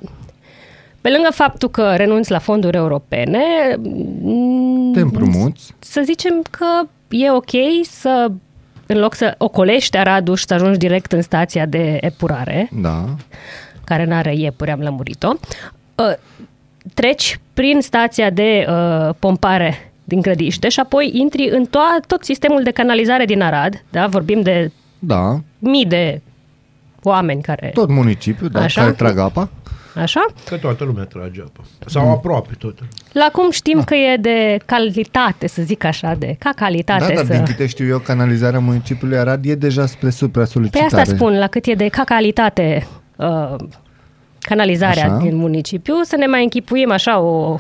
Speaker 7: pe lângă faptul că renunți la fonduri europene,
Speaker 1: Te împrumuți.
Speaker 7: să zicem că e ok să în loc să ocolești Aradul și să ajungi direct în stația de epurare,
Speaker 1: Da.
Speaker 7: care nu are iepuri, am lămurit-o, uh, treci prin stația de uh, pompare din Grădiște și apoi intri în to- tot sistemul de canalizare din Arad, da? vorbim de
Speaker 1: Da.
Speaker 7: mii de oameni care...
Speaker 1: Tot municipiul, da,
Speaker 7: Așa?
Speaker 1: care trag apa.
Speaker 7: Așa?
Speaker 2: Că toată lumea trage apă. Sau aproape toată.
Speaker 7: La cum știm că e de calitate, să zic așa, de ca
Speaker 1: Da,
Speaker 7: calitate
Speaker 1: dar
Speaker 7: să...
Speaker 1: din câte știu eu, canalizarea municipiului Arad e deja spre
Speaker 7: Pe
Speaker 1: supra-solicitare.
Speaker 7: Păi asta spun, la cât e de ca calitate uh, canalizarea
Speaker 1: Așa.
Speaker 7: din municipiu, să ne mai închipuim așa o,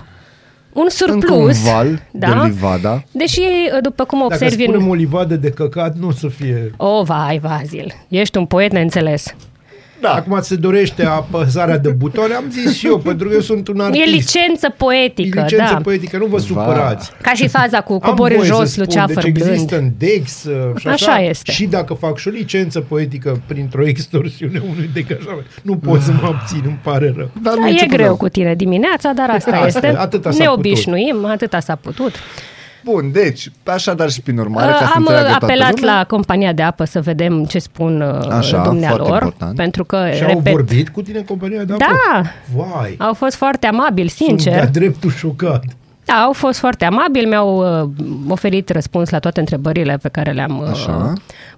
Speaker 7: un
Speaker 1: Încă
Speaker 7: surplus.
Speaker 1: un val
Speaker 7: da?
Speaker 1: de livada.
Speaker 7: Deși, uh, după cum
Speaker 2: Dacă
Speaker 7: observi...
Speaker 2: spunem
Speaker 7: În...
Speaker 2: o livadă de căcat, nu o să fie...
Speaker 7: O, vai, Vazil, ești un poet neînțeles.
Speaker 2: Da. Acum se dorește apăsarea de butoane, am zis și eu, pentru că eu sunt un
Speaker 7: E
Speaker 2: artist.
Speaker 7: licență poetică,
Speaker 2: E licență
Speaker 7: da.
Speaker 2: poetică, nu vă supărați.
Speaker 7: Ca și faza cu
Speaker 2: Am
Speaker 7: cobori în
Speaker 2: voie să
Speaker 7: jos,
Speaker 2: spun,
Speaker 7: luceafăr
Speaker 2: deci
Speaker 7: blând.
Speaker 2: există în Dex uh, și așa,
Speaker 7: Așa este.
Speaker 2: Și dacă fac și o licență poetică printr-o extorsiune unui degajament, nu pot să mă abțin, îmi pare rău.
Speaker 1: Dar
Speaker 7: Da,
Speaker 1: nu
Speaker 7: e
Speaker 1: nicio
Speaker 7: greu
Speaker 1: problemă.
Speaker 7: cu tine dimineața, dar asta,
Speaker 2: Asta
Speaker 7: este.
Speaker 2: e, atâta s-a
Speaker 7: ne
Speaker 2: putut.
Speaker 7: obișnuim, atâta s-a putut.
Speaker 1: Bun, deci, așadar și prin urmare, ca să
Speaker 7: Am uh,
Speaker 1: înțeleagă toată
Speaker 7: apelat
Speaker 1: lumea,
Speaker 7: la compania de apă să vedem ce spun uh,
Speaker 1: Așa,
Speaker 7: dumnealor,
Speaker 1: foarte important.
Speaker 7: pentru că,
Speaker 2: Și au
Speaker 7: repet,
Speaker 2: vorbit cu tine în compania de apă?
Speaker 7: Da.
Speaker 2: Vai,
Speaker 7: au fost foarte amabili,
Speaker 2: sunt
Speaker 7: sincer.
Speaker 2: de-a dreptul șocat.
Speaker 7: Da, au fost foarte amabili, mi-au uh, oferit răspuns la toate întrebările pe care le-am uh,
Speaker 1: Așa.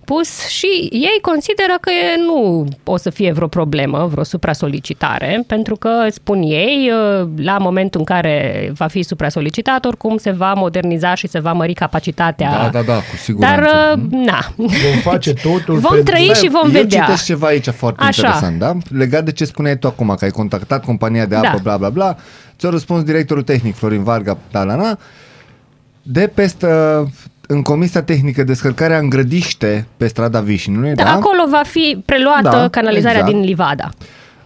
Speaker 7: Pus și ei consideră că e- nu o să fie vreo problemă, vreo supra-solicitare, pentru că, spun ei, uh, la momentul în care va fi supra-solicitat, oricum se va moderniza și se va mări capacitatea.
Speaker 1: Da, da, da, cu siguranță.
Speaker 7: Dar, uh, na,
Speaker 2: Vom face totul
Speaker 7: Vom
Speaker 2: pentru...
Speaker 7: trăi și vom
Speaker 1: eu
Speaker 7: vedea.
Speaker 1: citesc ceva aici foarte
Speaker 7: Așa.
Speaker 1: interesant, da? Legat de ce spuneai tu acum, că ai contactat compania de apă,
Speaker 7: Da.
Speaker 1: bla, bla, bla. Ți-a răspuns directorul tehnic, Florin Varga, da, la, la, de peste în Comisia Tehnică Descărcarea în Grădiște pe strada Vișinului,
Speaker 7: da,
Speaker 1: da?
Speaker 7: acolo va fi preluată
Speaker 1: Da,
Speaker 7: canalizarea
Speaker 1: exact.
Speaker 7: din Livada.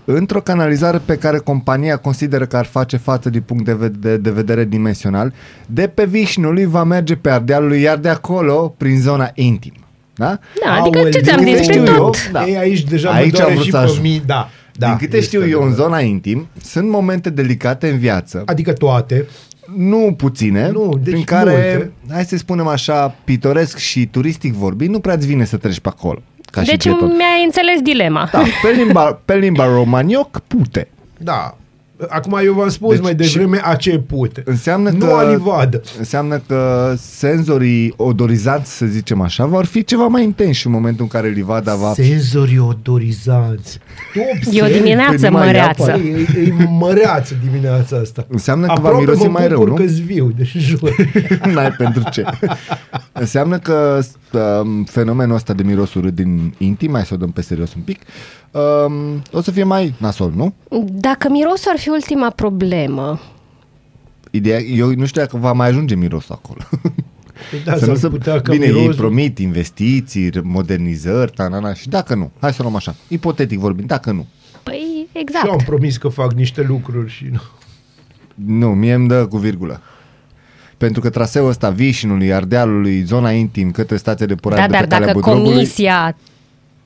Speaker 1: într-o canalizare pe care compania consideră că ar face față din punct de, vedere, de vedere dimensional, de pe Vișinului va merge pe Ardealului, iar de acolo prin zona intim. Da?
Speaker 7: Da, adică
Speaker 2: Aoleu,
Speaker 7: ce ți-am
Speaker 2: din
Speaker 7: zis?
Speaker 2: câte
Speaker 7: Pe
Speaker 1: știu eu,
Speaker 7: tot.
Speaker 1: Da.
Speaker 2: Ei, aici deja
Speaker 1: Aici
Speaker 2: mă
Speaker 1: am
Speaker 2: doare
Speaker 1: vrut
Speaker 2: și
Speaker 1: să
Speaker 2: pe
Speaker 1: ajung.
Speaker 2: mii. Da, da,
Speaker 1: Din câte
Speaker 2: este
Speaker 1: știu eu, în
Speaker 2: adevărat.
Speaker 1: zona intim, sunt momente delicate în viață,
Speaker 2: Adică toate.
Speaker 1: Nu puține,
Speaker 2: Nu, deci
Speaker 1: prin care,
Speaker 2: multe.
Speaker 1: hai să spunem așa, pitoresc și turistic vorbind, nu prea-ți vine să treci pe acolo. Ca și
Speaker 7: Deci
Speaker 1: pieton.
Speaker 7: mi-ai înțeles dilema.
Speaker 1: Da, pe limba, pe limba romanioc, pute.
Speaker 2: Da. Acum eu v-am spus
Speaker 1: Deci
Speaker 2: mai devreme a ce pute.
Speaker 1: Înseamnă
Speaker 2: nu
Speaker 1: că-
Speaker 2: a livadă.
Speaker 1: Înseamnă că senzorii odorizanți, să zicem așa, vor fi ceva mai intensi în momentul în care livada va...
Speaker 2: Senzorii odorizanți. Tu observi?
Speaker 7: E o dimineață
Speaker 1: Păi numai
Speaker 7: măreață.
Speaker 1: apă.
Speaker 2: E, e măreață dimineața asta.
Speaker 1: Înseamnă că va
Speaker 2: Aproape
Speaker 1: mirosi
Speaker 2: mă
Speaker 1: mai rău,
Speaker 2: bucur
Speaker 1: nu?
Speaker 2: că-s viu, deci jur.
Speaker 1: N-ai pentru ce. Înseamnă că um, fenomenul ăsta de mirosuri din intim, hai să o dăm pe serios un pic, um, o să fie mai nasol, nu?
Speaker 7: Dacă mirosul ar fi ultima problemă,
Speaker 1: Ideea, eu nu știu dacă va mai ajunge mirosul acolo.
Speaker 2: Păi da,
Speaker 1: să nu
Speaker 2: s-ar
Speaker 1: se...
Speaker 2: putea ca
Speaker 1: Bine, ei
Speaker 2: mirosul-
Speaker 1: promit investiții, modernizări, tanana, și dacă nu, hai să luăm așa, ipotetic vorbind, dacă nu.
Speaker 7: păi
Speaker 2: Și eu
Speaker 7: exact.
Speaker 2: am promis că fac niște lucruri și nu.
Speaker 1: Nu, mie îmi dă cu virgulă. Pentru că traseul ăsta Vișinului, Ardealului, zona intim către stația de purare
Speaker 7: Da,
Speaker 1: de
Speaker 7: dar
Speaker 1: pe calea
Speaker 7: dacă
Speaker 1: Budrogului,
Speaker 7: comisia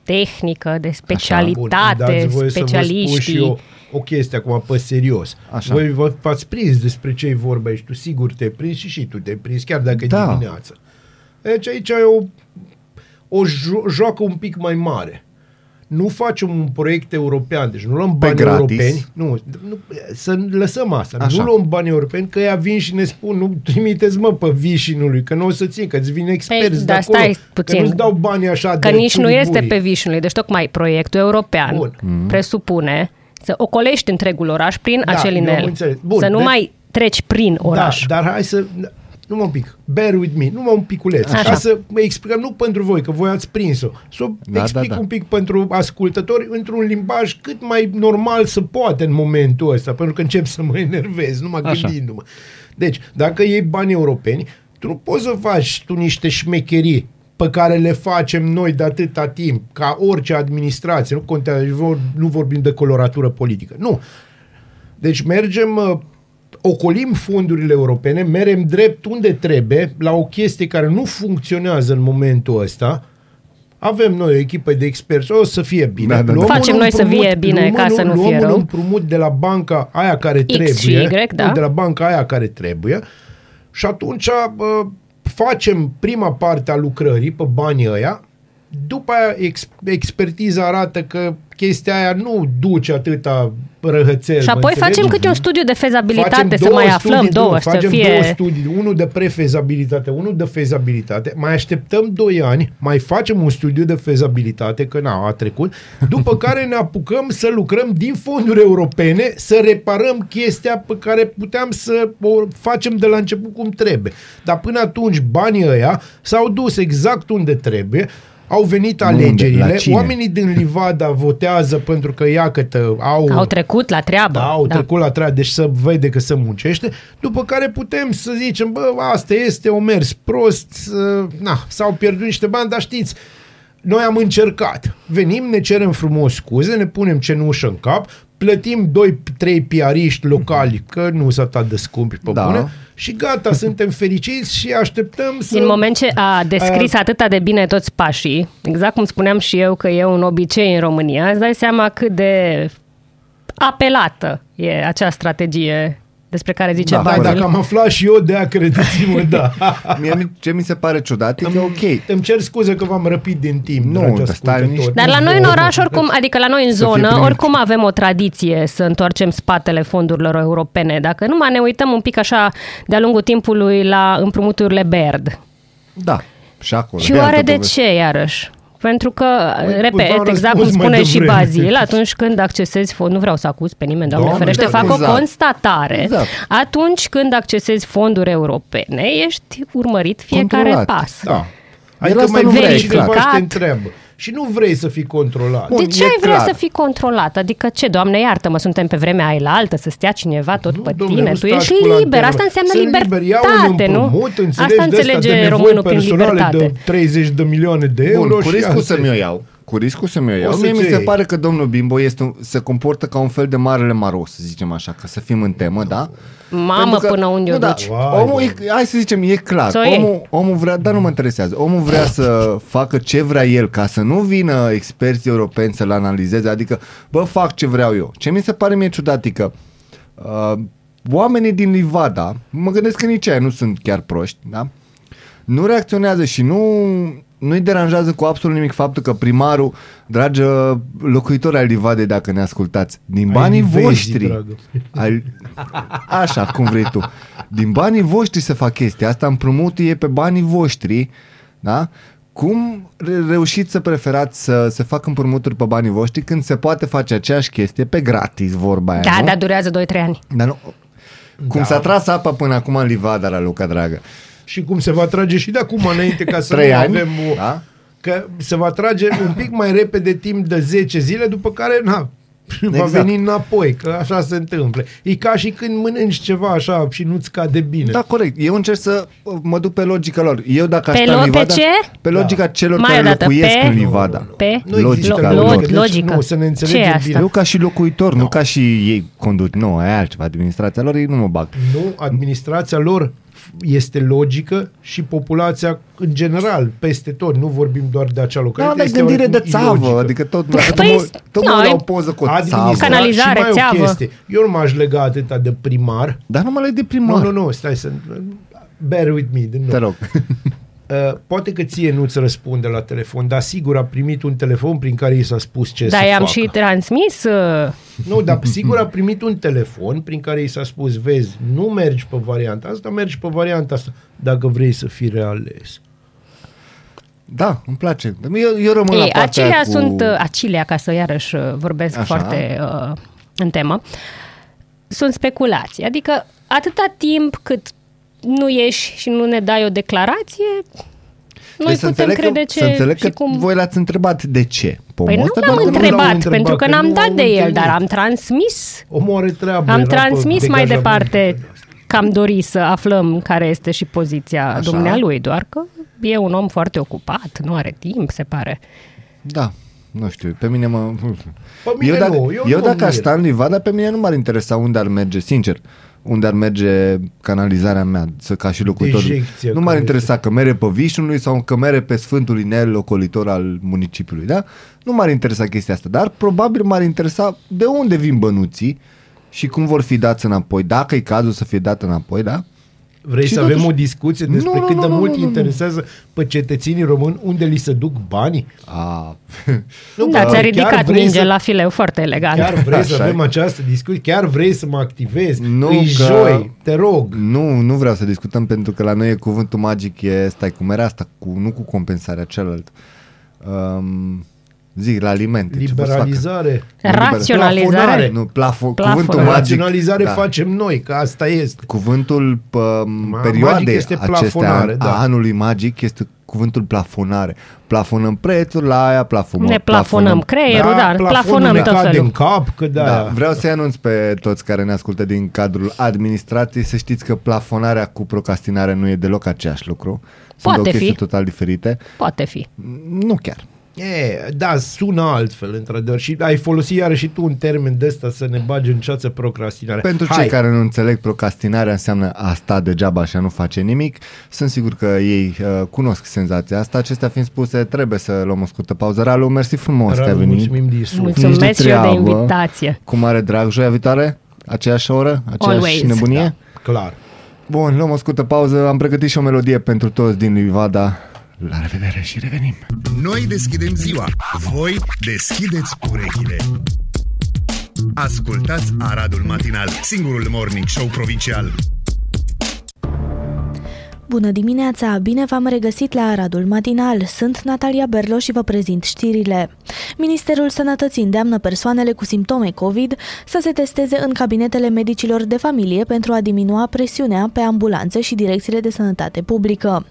Speaker 7: tehnică de
Speaker 2: Bun,
Speaker 7: specialitate,
Speaker 2: dați voie să vă spun și
Speaker 7: specialiștii,
Speaker 2: eu o chestie acum pe serios.
Speaker 1: Așa.
Speaker 2: Voi vă, v-ați prins despre ce e vorba aici. Tu sigur te-ai prins și și tu te-ai prins, chiar dacă
Speaker 1: Da.
Speaker 2: e dimineață. Deci aici e o, o jo- joacă un pic mai mare. Nu facem un proiect european, deci nu luăm
Speaker 1: Pe
Speaker 2: bani
Speaker 1: gratis.
Speaker 2: europeni. Nu, nu, să lăsăm asta.
Speaker 1: Așa.
Speaker 2: Nu luăm bani europeni, că ea vin și ne spun, nu trimiteți mă pe vișinului, că nu o să țin, că îți vin experți de
Speaker 7: dar
Speaker 2: acolo.
Speaker 7: stai
Speaker 2: Că
Speaker 7: puțin.
Speaker 2: nu-ți dau bani așa
Speaker 7: că
Speaker 2: de
Speaker 7: nici nu este
Speaker 2: turiburii.
Speaker 7: pe Vișinului. Deci tocmai proiectul european
Speaker 2: Bun.
Speaker 7: presupune să ocolești întregul oraș prin
Speaker 2: Da,
Speaker 7: acel
Speaker 2: eu am
Speaker 7: inel.
Speaker 2: înțeles. Bun,
Speaker 7: să nu
Speaker 2: deci-
Speaker 7: mai treci prin oraș.
Speaker 2: Da, dar hai să... Nu un pic. Bear with me. Numai un piculeț.
Speaker 7: Așa.
Speaker 2: Așa. să mă explicăm, nu pentru voi, că voi ați prins-o. Să o
Speaker 1: Da,
Speaker 2: explic
Speaker 1: da, da.
Speaker 2: un pic pentru ascultători într-un limbaj cât mai normal să poate în momentul ăsta, pentru că încep să mă enervez, numai
Speaker 1: Așa.
Speaker 2: gândindu-mă. Deci, dacă iei bani europeni, tu nu poți să faci tu niște șmecherii pe care le facem noi de atâta timp, ca orice administrație, nu contează, vor- nu vorbim de coloratură politică. Nu. Deci mergem, uh, ocolim fondurile europene, merem drept unde trebuie, la o chestie care nu funcționează în momentul ăsta, avem noi o echipă de experți, o să fie bine.
Speaker 1: Da, da, da.
Speaker 2: Luăm
Speaker 7: Facem
Speaker 2: un
Speaker 7: noi să fie bine,
Speaker 2: luăm
Speaker 7: ca
Speaker 2: un-
Speaker 7: să nu
Speaker 2: luăm
Speaker 7: fie
Speaker 2: un
Speaker 7: rău.
Speaker 2: împrumut de la banca aia care
Speaker 7: X și
Speaker 2: trebuie,
Speaker 7: Y, da.
Speaker 2: nu, de la banca aia care trebuie și atunci bă, facem prima parte a lucrării pe banii ăia, după aia ex, expertiza arată că chestia aia nu duce atâta răhățel.
Speaker 7: Și
Speaker 2: mă
Speaker 7: apoi
Speaker 2: înțelegi?
Speaker 7: facem câte un studiu de fezabilitate,
Speaker 2: Facem
Speaker 7: să
Speaker 2: două
Speaker 7: mai
Speaker 2: studii,
Speaker 7: aflăm
Speaker 2: nu,
Speaker 7: două, să
Speaker 2: facem
Speaker 7: fie...
Speaker 2: două studii, unul de prefezabilitate, unul de fezabilitate, mai așteptăm 2 ani, mai facem un studiu de fezabilitate, că na, a trecut, după care ne apucăm să lucrăm din fonduri europene, să reparăm chestia pe care puteam să o facem de la început cum trebuie. Dar până atunci banii ăia s-au dus exact unde trebuie, au venit
Speaker 1: Unde?
Speaker 2: alegerile,
Speaker 1: La cine?
Speaker 2: oamenii din Livada votează pentru că iată au
Speaker 7: Au trecut la treabă.
Speaker 2: da, au da. trecut la treabă, deci să vede că se muncește, după care putem să zicem, bă, asta este, o mers prost, uh, na, s-au pierdut niște bani, dar știți, noi am încercat. Venim, ne cerem frumos scuze, ne punem cenușă în cap, plătim 2-3 piariști locali, că nu sunt atât de scumpi pe
Speaker 1: Da.
Speaker 2: bune, și gata, suntem fericiți și așteptăm să...
Speaker 7: Din moment ce a descris
Speaker 2: A-
Speaker 7: atâta de bine toți pașii, exact cum spuneam și eu că e un obicei în România, îți dai seama cât de apelată e acea strategie despre care zice
Speaker 1: Da,
Speaker 2: Da,
Speaker 7: Bazil.
Speaker 2: dacă am aflat și eu de a credeți-mă, da.
Speaker 1: Mie, mi- ce mi se pare ciudat e că ok.
Speaker 2: Îmi cer scuze că v-am răpit din timp,
Speaker 1: Nu,
Speaker 2: dragi
Speaker 1: dar stai
Speaker 2: ascultători.
Speaker 1: liniștit.
Speaker 7: Dar la noi în oraș, oricum, adică la noi în
Speaker 1: Să fie
Speaker 7: zonă,
Speaker 1: primit.
Speaker 7: oricum avem o tradiție să întoarcem spatele fondurilor europene. Dacă numai ne uităm un pic așa de-a lungul timpului la împrumuturile BERD.
Speaker 1: Da, și acolo.
Speaker 7: Și
Speaker 1: E altă
Speaker 7: oare de
Speaker 1: poveste.
Speaker 7: ce, iarăși? Pentru că,
Speaker 2: Păi,
Speaker 7: repet,
Speaker 2: v-am
Speaker 7: exact cum
Speaker 2: răspuns mai
Speaker 7: spune și
Speaker 2: devreme.
Speaker 7: Bazil, atunci când accesezi fond, nu vreau să acuz pe nimeni, Doamne,
Speaker 1: Doamne,
Speaker 7: ferește,
Speaker 1: da,
Speaker 7: fac o
Speaker 1: exact.
Speaker 7: constatare.
Speaker 1: Exact.
Speaker 7: Atunci când accesezi fonduri europene, ești urmărit fiecare
Speaker 1: Controlat.
Speaker 7: pas.
Speaker 2: Da.
Speaker 1: El
Speaker 2: Adică
Speaker 1: asta
Speaker 2: mai
Speaker 1: nu
Speaker 2: vine
Speaker 1: vrea,
Speaker 2: cineva
Speaker 7: exact.
Speaker 2: și te întreabă. Și nu vrei să fii controlat.
Speaker 1: Bun,
Speaker 7: De ce
Speaker 1: e
Speaker 7: ai vrea
Speaker 1: clar.
Speaker 7: să fii controlat? Adică ce, Doamne iartă-mă, suntem pe vremea aia la altă, să stea cineva tot
Speaker 2: Nu,
Speaker 7: pe
Speaker 2: domnule,
Speaker 7: tine.
Speaker 2: nu
Speaker 7: Tu
Speaker 2: stați
Speaker 7: ești
Speaker 2: cu
Speaker 7: liber,
Speaker 2: lanternă.
Speaker 7: asta înseamnă
Speaker 2: Sunt liber, iau un
Speaker 7: libertate, nu?
Speaker 2: împrumut, înțelegi,
Speaker 7: Asta
Speaker 2: de ăsta,
Speaker 7: înțelege
Speaker 2: de nevoi
Speaker 7: românul prin
Speaker 2: personale
Speaker 7: libertate.
Speaker 2: de 30 de milioane de
Speaker 1: Bun,
Speaker 2: euro
Speaker 1: cu
Speaker 2: și
Speaker 1: riscul
Speaker 2: asta
Speaker 1: să mi-o
Speaker 2: este.
Speaker 1: iau. Cu riscul să mi-o iau.
Speaker 2: O
Speaker 1: Mie
Speaker 2: să-ți
Speaker 1: mi se
Speaker 2: iei.
Speaker 1: pare că domnul Bimbo este, un- se comportă ca un fel de marele maros, să zicem așa, că să fim în temă, da?
Speaker 7: Mamă,
Speaker 1: Pentru că-
Speaker 7: până unde o
Speaker 1: nu, da,
Speaker 7: duci.
Speaker 2: Vai,
Speaker 1: omul,
Speaker 2: vai.
Speaker 1: e, hai să zicem, e clar.
Speaker 7: Ți-o iei.
Speaker 1: Omul, omul vrea, dar nu mă interesează. Omul vrea să facă ce vrea el, ca să nu vină experții europeni să-l analizeze. Adică, bă, fac ce vreau eu. Ce mi se pare mie ciudat e că uh, oamenii din Livada, mă gândesc că nici aia nu sunt chiar proști, da? Nu reacționează și nu nu-i deranjează cu absolut nimic faptul că primarul, dragi uh, locuitori ai Livadei, dacă ne ascultați, din banii
Speaker 2: livezi,
Speaker 1: voștri,
Speaker 2: dragă.
Speaker 1: ai, așa, cum vrei tu, din banii voștri să fac chestia asta, împrumutul e pe banii voștri, da? Cum re- reușiți să preferați să se facă împrumuturi pe banii voștri când se poate face aceeași chestie pe gratis, vorba aia,
Speaker 7: Da,
Speaker 1: nu?
Speaker 7: dar durează 2-3 ani.
Speaker 1: Dar nu, cum
Speaker 2: Da.
Speaker 1: s-a tras apa până acum în Livada la Luca Dragă.
Speaker 2: Și cum se va trage și de acum înainte ca să
Speaker 1: Trei
Speaker 2: nu
Speaker 1: ani,
Speaker 2: avem o...
Speaker 1: da?
Speaker 2: Că se va trage un pic mai repede timp de 10 zile, după care, na, va
Speaker 1: Exact.
Speaker 2: veni înapoi, că așa se întâmplă. E ca și când mănânci ceva așa și nu-ți cade bine.
Speaker 1: Da, corect. Eu încerc să uh, mă duc pe logica lor. Eu dacă aș
Speaker 7: Pe
Speaker 1: sta în
Speaker 7: lo- pe
Speaker 1: Livada,
Speaker 7: ce?
Speaker 1: Pe logica celor
Speaker 7: Mai
Speaker 1: care
Speaker 7: o dată,
Speaker 1: locuiesc
Speaker 7: pe-
Speaker 1: în Livada.
Speaker 7: Pe
Speaker 2: Nu
Speaker 1: Logica
Speaker 2: există
Speaker 1: lor.
Speaker 7: lo-
Speaker 2: Deci,
Speaker 7: logică.
Speaker 2: Nu, să ne
Speaker 7: Ce
Speaker 2: înțelegem
Speaker 7: e asta?
Speaker 2: bine.
Speaker 1: Eu ca și locuitor, nu ca și ei conduc. Nu, aia e altceva. Administrația lor, ei nu mă bag.
Speaker 2: Nu, administrația lor este logică și populația în general, peste tot, nu vorbim doar de acea
Speaker 1: Da,
Speaker 2: localitate.
Speaker 1: dar e
Speaker 2: este
Speaker 1: gândire de
Speaker 2: oarecum
Speaker 1: țavă,
Speaker 2: ilogică.
Speaker 1: adică tot,
Speaker 7: Păi,
Speaker 1: tot, mă, tot mă
Speaker 7: noi-
Speaker 1: la o poză cu o țavă.
Speaker 2: Administra-
Speaker 7: Canalizare,
Speaker 2: și mai
Speaker 7: țeavă.
Speaker 2: o chestie. Eu nu m-aș lega atâta de primar.
Speaker 1: Dar nu mă leg de
Speaker 2: Nu,
Speaker 1: primar.
Speaker 2: nu, nu, stai să... Bear with me, din nou.
Speaker 1: Te rog.
Speaker 2: Uh, poate că ție nu-ți răspunde la telefon, dar sigur a primit un telefon prin care i s-a spus ce
Speaker 7: Dar
Speaker 2: să
Speaker 7: i-am
Speaker 2: facă.
Speaker 7: și transmis uh,
Speaker 2: Nu, dar sigur a primit un telefon prin care i s-a spus, vezi, nu mergi pe varianta asta, mergi pe varianta asta, dacă vrei să fii reales.
Speaker 1: Da, îmi place. Eu, eu rămân la
Speaker 7: Ei,
Speaker 1: partea
Speaker 7: acelea
Speaker 1: cu...
Speaker 7: sunt, uh, acelea, ca să iarăși uh, vorbesc
Speaker 1: Așa.
Speaker 7: foarte uh, în temă, sunt speculații. Adică atâta timp cât nu ieși și nu ne dai o declarație, noi
Speaker 1: Deci să
Speaker 7: putem
Speaker 1: înțeleg
Speaker 7: crede
Speaker 1: că,
Speaker 7: ce
Speaker 1: să înțeleg
Speaker 7: și
Speaker 1: că
Speaker 7: cum...
Speaker 1: voi l-ați întrebat de ce. Pomul
Speaker 7: Păi nu
Speaker 1: ăsta,
Speaker 7: l-am
Speaker 1: pentru că nu
Speaker 2: l-au
Speaker 7: întrebat,
Speaker 2: întrebat,
Speaker 7: pentru că
Speaker 2: că
Speaker 7: n-am
Speaker 2: nu
Speaker 7: dat
Speaker 2: au
Speaker 7: de el,
Speaker 2: întâlnit.
Speaker 7: dar am transmis.
Speaker 2: Omul are treabă.
Speaker 7: Am
Speaker 2: era pe
Speaker 7: transmis mai
Speaker 2: degajament.
Speaker 7: departe că am dorit să aflăm care este și poziția
Speaker 1: Așa.
Speaker 7: dumnealui, doar că e un om foarte ocupat, nu are timp, se pare.
Speaker 1: Da, nu știu, pe mine mă...
Speaker 2: Pe mine
Speaker 1: eu dacă,
Speaker 2: nu, eu
Speaker 1: eu
Speaker 2: nu
Speaker 1: dacă
Speaker 2: mă
Speaker 1: aș
Speaker 2: mir.
Speaker 1: sta în Livada, pe mine nu m-ar interesa unde ar merge, sincer, unde ar merge canalizarea mea, să, ca și locuitor.
Speaker 2: Dejecția,
Speaker 1: Nu
Speaker 2: cum
Speaker 1: m-ar
Speaker 2: este.
Speaker 1: interesa că mere pe Vișnului sau că mere pe Sfântul Inel, ocolitor al municipiului, da? Nu m-ar interesa chestia asta, dar probabil m-ar interesa de unde vin bănuții și cum vor fi dați înapoi, dacă e cazul să fie dat înapoi, da?
Speaker 2: Vrei
Speaker 1: Și
Speaker 2: să avem
Speaker 1: totuși-
Speaker 2: o discuție despre
Speaker 1: Nu, nu,
Speaker 2: cât
Speaker 1: nu,
Speaker 2: de
Speaker 1: nu,
Speaker 2: mult
Speaker 1: nu, nu, nu.
Speaker 2: interesează pe cetățenii români unde li se duc banii?
Speaker 1: A,
Speaker 2: Nu,
Speaker 7: Da,
Speaker 2: bă,
Speaker 7: ți-a
Speaker 2: chiar
Speaker 7: ridicat
Speaker 2: vrei
Speaker 7: minge
Speaker 2: să-
Speaker 7: la fileu foarte elegant.
Speaker 2: Chiar vrei să
Speaker 1: Așa e.
Speaker 2: avem această discuție? Chiar vrei să mă activezi?
Speaker 1: Nu
Speaker 2: Îi
Speaker 1: că-
Speaker 2: joi, te rog.
Speaker 1: nu, nu vreau să discutăm pentru că la noi e cuvântul magic e, stai cum era asta, cu, nu cu compensarea celălalt. Um, zic, la alimente. ce pot să facă?
Speaker 2: Liberalizare.
Speaker 7: Raționalizare.
Speaker 2: Plafonare.
Speaker 1: Nu, plafo,
Speaker 7: Plafon.
Speaker 1: cuvântul magic.
Speaker 2: Raționalizare
Speaker 1: da.
Speaker 2: facem noi, că asta este.
Speaker 1: Cuvântul pă,
Speaker 2: magic
Speaker 1: perioadei
Speaker 2: este
Speaker 1: acestea
Speaker 2: plafonare,
Speaker 1: a
Speaker 2: da.
Speaker 1: anului magic este cuvântul plafonare. Plafonăm prețul la aia, plafonăm.
Speaker 7: Ne plafonăm creierul,
Speaker 2: Da,
Speaker 7: dar
Speaker 2: plafonul
Speaker 7: plafonăm
Speaker 2: ne
Speaker 7: tot
Speaker 2: cade
Speaker 7: felul.
Speaker 2: în cap, că da.
Speaker 1: Da, vreau să-i anunț pe toți care ne ascultă din cadrul administrației să știți că plafonarea cu procrastinarea nu e deloc aceeași lucru. Sunt
Speaker 7: Poate
Speaker 1: două chestii
Speaker 7: fi.
Speaker 1: total diferite.
Speaker 7: Poate fi.
Speaker 1: Nu chiar.
Speaker 2: E, da, sună altfel, într-adevăr. Și ai folosit iarăși și tu un termen de ăsta să ne bagi în ceață procrastinare.
Speaker 1: Pentru
Speaker 2: Hai.
Speaker 1: cei care nu înțeleg, procrastinarea înseamnă a sta degeaba și a nu face nimic. Sunt sigur că ei uh, cunosc senzația asta. Acestea fiind spuse, trebuie să luăm o scurtă pauză. Ralu, mersi frumos că ai
Speaker 2: Ralu,
Speaker 1: venit.
Speaker 2: mulțumim din suflet.
Speaker 7: Mulțumesc
Speaker 1: Nici de
Speaker 7: și eu de
Speaker 1: treabă.
Speaker 7: invitație.
Speaker 1: Cu mare drag. Joia viitoare? Aceeași oră? Aceeași
Speaker 7: Always.
Speaker 1: nebunie?
Speaker 2: Da, clar.
Speaker 1: Bun, luăm o scurtă pauză. Am pregătit și o melodie pentru toți din Livada. La revedere și revenim.
Speaker 4: Noi deschidem ziua, voi deschideți urechile. Ascultați Aradul Matinal, singurul morning show provincial.
Speaker 3: Bună dimineața! Bine v-am regăsit la Aradul Matinal. Sunt Natalia Berlo și vă prezint știrile. Ministerul Sănătății îndeamnă persoanele cu simptome COVID să se testeze în cabinetele medicilor de familie pentru a diminua presiunea pe ambulanțe și direcțiile de sănătate publică.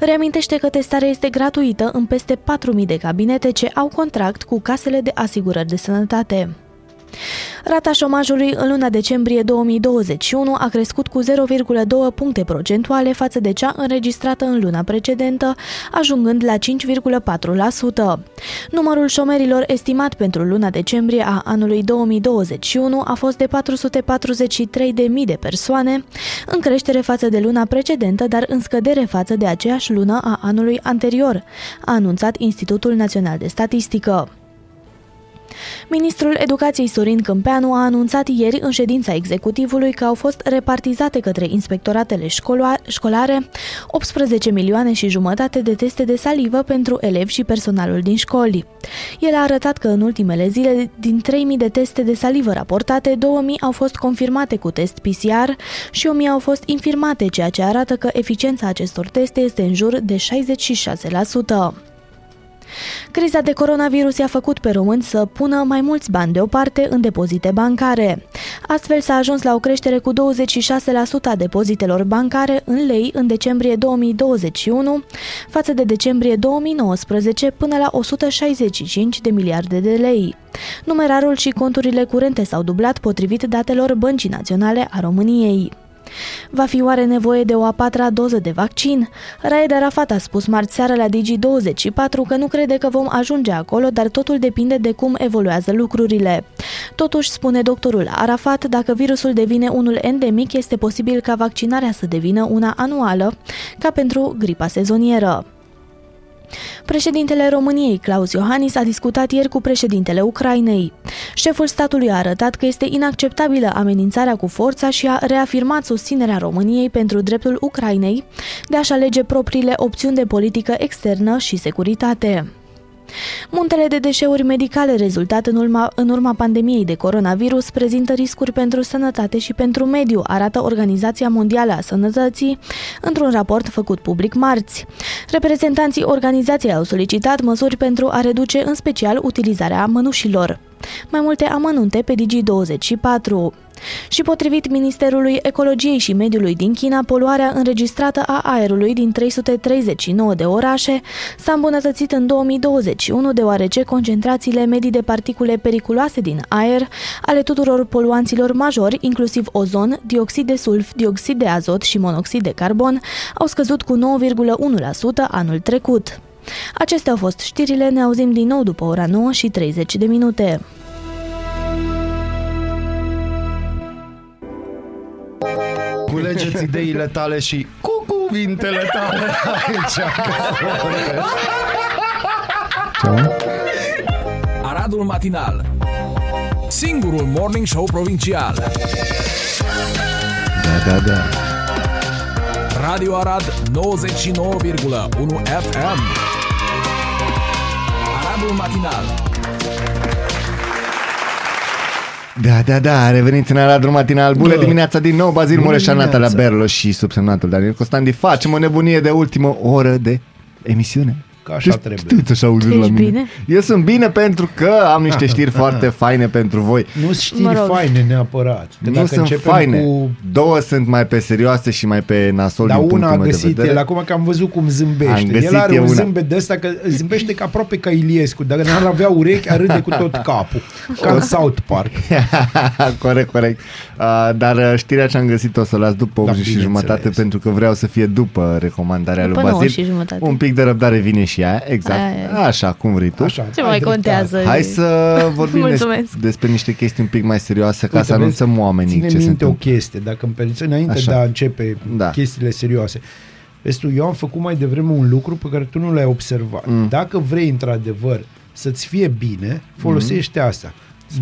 Speaker 3: Reamintește că testarea este gratuită în peste 4.000 de cabinete ce au contract cu casele de asigurări de sănătate. Rata șomajului în luna decembrie 2021 a crescut cu 0,2 puncte procentuale față de cea înregistrată în luna precedentă, ajungând la 5,4%. Numărul șomerilor estimat pentru luna decembrie a anului 2021 a fost de 443.000 de persoane, în creștere față de luna precedentă, dar în scădere față de aceeași lună a anului anterior, a anunțat Institutul Național de Statistică. Ministrul Educației Sorin Câmpeanu a anunțat ieri în ședința executivului că au fost repartizate către inspectoratele școla- școlare 18 milioane și jumătate de teste de salivă pentru elevi și personalul din școli. El a arătat că în ultimele zile, din 3000 de teste de salivă raportate, 2000 au fost confirmate cu test PCR și 1000 au fost infirmate, ceea ce arată că eficiența acestor teste este în jur de 66%. Criza de coronavirus i-a făcut pe români să pună mai mulți bani deoparte în depozite bancare. Astfel s-a ajuns la o creștere cu 26% a depozitelor bancare în lei în decembrie 2021 față de decembrie 2019 până la 165 de miliarde de lei. Numerarul și conturile curente s-au dublat potrivit datelor Băncii Naționale a României. Va fi oare nevoie de o a patra doză de vaccin? Raed Arafat a spus marți seară la Digi24 că nu crede că vom ajunge acolo, dar totul depinde de cum evoluează lucrurile. Totuși, spune doctorul Arafat, dacă virusul devine unul endemic, este posibil ca vaccinarea să devină una anuală, ca pentru gripa sezonieră. Președintele României, Claus Iohannis, a discutat ieri cu președintele Ucrainei. Șeful statului a arătat că este inacceptabilă amenințarea cu forța și a reafirmat susținerea României pentru dreptul Ucrainei de a-și alege propriile opțiuni de politică externă și securitate. Muntele de deșeuri medicale rezultat în urma, în urma pandemiei de coronavirus prezintă riscuri pentru sănătate și pentru mediu, arată Organizația Mondială a Sănătății într-un raport făcut public marți. Reprezentanții organizației au solicitat măsuri pentru a reduce în special utilizarea mănușilor. Mai multe amănunte pe Digi24. Și potrivit Ministerului Ecologiei și Mediului din China, poluarea înregistrată a aerului din 339 de orașe s-a îmbunătățit în 2021 deoarece concentrațiile medii de particule periculoase din aer ale tuturor poluanților majori, inclusiv ozon, dioxid de sulf, dioxid de azot și monoxid de carbon, au scăzut cu 9,1% anul trecut. Acestea au fost știrile, ne auzim din nou după ora 9 și 30 de minute.
Speaker 5: Culegeți ideile tale și cu cuvintele tale aici.
Speaker 6: Aradul Matinal Singurul Morning Show Provincial
Speaker 1: Da, da, da.
Speaker 6: Radio Arad 99,1 FM. Aradul Matinal.
Speaker 1: Da, da, da, reveniți în Aradul Matinal. Bună
Speaker 2: Da.
Speaker 1: dimineața din nou, Bazil
Speaker 2: Bună
Speaker 1: Mureșan,
Speaker 2: dimineața.
Speaker 1: Natalia Berlo și subsemnatul Daniel Costandi. Facem o nebunie de ultimă oră de emisiune.
Speaker 2: Că așa
Speaker 1: Deci,
Speaker 2: trebuie.
Speaker 1: știți așa auzit
Speaker 3: Tu
Speaker 1: la
Speaker 3: ești
Speaker 1: mine.
Speaker 3: bine?
Speaker 1: Eu sunt bine pentru că am niște știri foarte faine pentru voi.
Speaker 2: Nu știri
Speaker 3: Mă rog.
Speaker 2: faine neapărat. Că
Speaker 1: nu
Speaker 2: dacă
Speaker 1: sunt
Speaker 2: începem
Speaker 1: faine.
Speaker 2: Cu...
Speaker 1: Două sunt mai pe serioase și mai pe nasol
Speaker 2: Dar
Speaker 1: din
Speaker 2: una
Speaker 1: punctul
Speaker 2: a
Speaker 1: meu de
Speaker 2: găsit
Speaker 1: vedere.
Speaker 2: el, acum că am văzut cum
Speaker 1: Am
Speaker 2: zâmbește.
Speaker 1: găsit
Speaker 2: El are
Speaker 1: eu
Speaker 2: un
Speaker 1: una.
Speaker 2: zâmbet de ăsta că zâmbește ca aproape ca Iliescu. Dacă n-ar avea urechi, ar râde cu tot capul. Ca în South Park.
Speaker 1: corect, corect. Uh, dar uh, știrea ce am găsit o să o las după 8 și
Speaker 2: bineînțeles.
Speaker 1: jumătate pentru că vreau să fie după recomandarea
Speaker 3: După
Speaker 1: lui
Speaker 3: 9
Speaker 1: Bazil.
Speaker 3: și jumătate.
Speaker 1: Un pic de răbdare vine și aia, exact.
Speaker 3: Aia e.
Speaker 1: Așa, cum vrei tu.
Speaker 2: Așa,
Speaker 3: Ce
Speaker 2: ai
Speaker 3: mai
Speaker 2: dreptate.
Speaker 3: contează?
Speaker 1: Hai să vorbim des-
Speaker 3: Mulțumesc.
Speaker 1: despre niște chestii un pic mai serioase ca
Speaker 2: Uite,
Speaker 1: să anunțăm
Speaker 2: vezi,
Speaker 1: oamenii
Speaker 2: Ține
Speaker 1: ce se
Speaker 2: minte o
Speaker 1: întâmplă.
Speaker 2: chestie, dacă îmi permiți, înainte
Speaker 1: Așa.
Speaker 2: de a începe
Speaker 1: Da.
Speaker 2: chestiile serioase. Vezi tu, eu am făcut mai devreme un lucru pe care tu nu l-ai observat.
Speaker 1: Mm.
Speaker 2: Dacă vrei într-adevăr să-ți fie bine, folosește
Speaker 1: Mm.
Speaker 2: asta.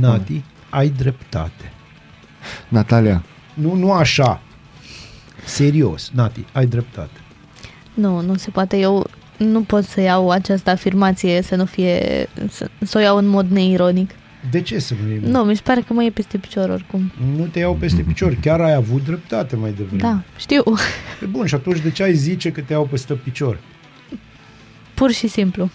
Speaker 2: Nati, ai dreptate.
Speaker 1: Natalia,
Speaker 2: Nu, nu așa. Serios, Nati, ai dreptate.
Speaker 3: Nu, nu se poate. Eu nu pot să iau această afirmație să nu fie... să, să o iau în mod neironic.
Speaker 2: De ce să nu
Speaker 3: Nu, mi se pare că mă e peste picior oricum.
Speaker 2: Nu te iau peste picior, chiar ai avut dreptate mai devreme.
Speaker 3: Da, știu.
Speaker 2: E bun, și atunci de ce ai zice că te iau peste picior?
Speaker 3: Pur și simplu.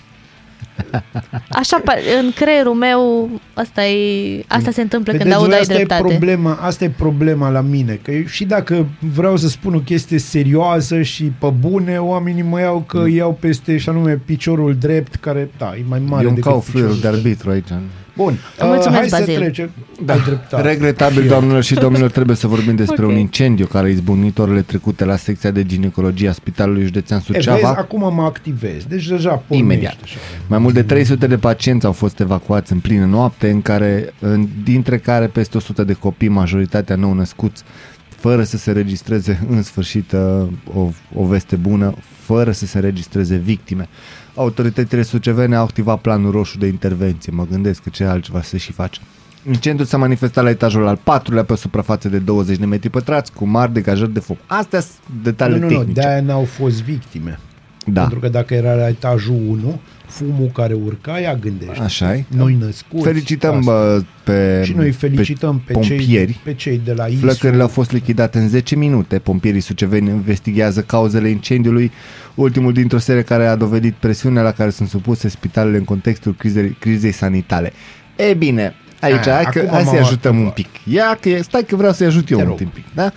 Speaker 3: Așa, pa- în creierul meu, asta, e, asta se întâmplă când
Speaker 2: Vedeți,
Speaker 3: aud
Speaker 2: voi,
Speaker 3: ai
Speaker 2: asta
Speaker 3: dreptate.
Speaker 2: E problema, asta e problema la mine, că eu, și dacă vreau să spun o chestie serioasă și pe bune, oamenii mă iau că iau peste, și anume, piciorul drept, care, da, e mai mare
Speaker 1: eu îmi
Speaker 2: decât
Speaker 1: caut fluierul de
Speaker 2: piciorul
Speaker 1: arbitru aici.
Speaker 2: Bun,
Speaker 3: Mulțumesc,
Speaker 2: uh, hai
Speaker 3: Bazil.
Speaker 2: să trecem. Da. Ai dreptate.
Speaker 1: Regretabil, doamnelor și domnilor, trebuie să vorbim despre
Speaker 3: Ok.
Speaker 1: un incendiu care a izbucnit orele trecute la secția de ginecologie a Spitalului Județean
Speaker 2: E, vezi,
Speaker 1: Suceava.
Speaker 2: acum mă activez. Deci deja pornești
Speaker 1: Imediat.
Speaker 2: Așa.
Speaker 1: Mai mult de 300 de pacienți au fost evacuați în plină noapte, în care, în, dintre care peste 100 de copii, majoritatea nou născuți, fără să se registreze în sfârșit uh, o, o veste bună, fără să se registreze victime. Autoritățile sucevene au activat planul roșu de intervenție. Mă gândesc că ce altceva să și face. Incendiul s-a manifestat la etajul al patrulea pe o suprafață de 20 de metri pătrați cu mari degajări de foc. Astea sunt detalii
Speaker 2: Nu, nu, nu,
Speaker 1: tehnice.
Speaker 2: de-aia n-au fost victime.
Speaker 1: da.
Speaker 2: Pentru că dacă era la etajul 1, fumul care urca, ea gândește.
Speaker 1: Așa e.
Speaker 2: Noi născuți.
Speaker 1: Felicităm
Speaker 2: asta.
Speaker 1: bă, pe,
Speaker 2: Și noi felicităm pe,
Speaker 1: pompieri.
Speaker 2: cei, pe cei de la ISU.
Speaker 1: Flăcările au fost lichidate în 10 minute. Pompierii suceveni investigează cauzele incendiului, ultimul dintr-o serie care a dovedit presiunea la care sunt supuse spitalele în contextul crizei, crizei sanitare. E bine, aici,
Speaker 2: A,
Speaker 1: hai, că,
Speaker 2: acum
Speaker 1: hai să-i
Speaker 2: m-am
Speaker 1: ajutăm un
Speaker 2: activat.
Speaker 1: pic. Ia că, e- stai că vreau să-i ajut eu
Speaker 2: Te
Speaker 1: un
Speaker 2: rog.
Speaker 1: pic, da?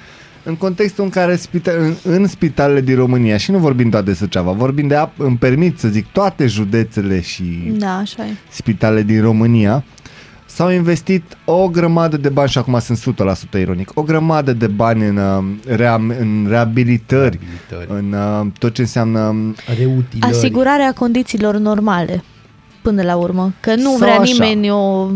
Speaker 1: În contextul în care spita- în, în spitalele din România, și nu vorbim doar de Suceava, vorbim de, ap- îmi permit să zic, toate județele și
Speaker 3: Da, așa e.
Speaker 1: spitale din România, s-au investit o grămadă de bani, și acum sunt 100% ironic, o grămadă de bani în, uh, rea, în reabilitări,
Speaker 2: Reabilitări.
Speaker 1: în uh, tot ce înseamnă um,
Speaker 2: Reutilări.
Speaker 3: Asigurarea condițiilor normale, până la urmă. Că nu
Speaker 1: Sau
Speaker 3: vrea
Speaker 1: așa.
Speaker 3: nimeni o...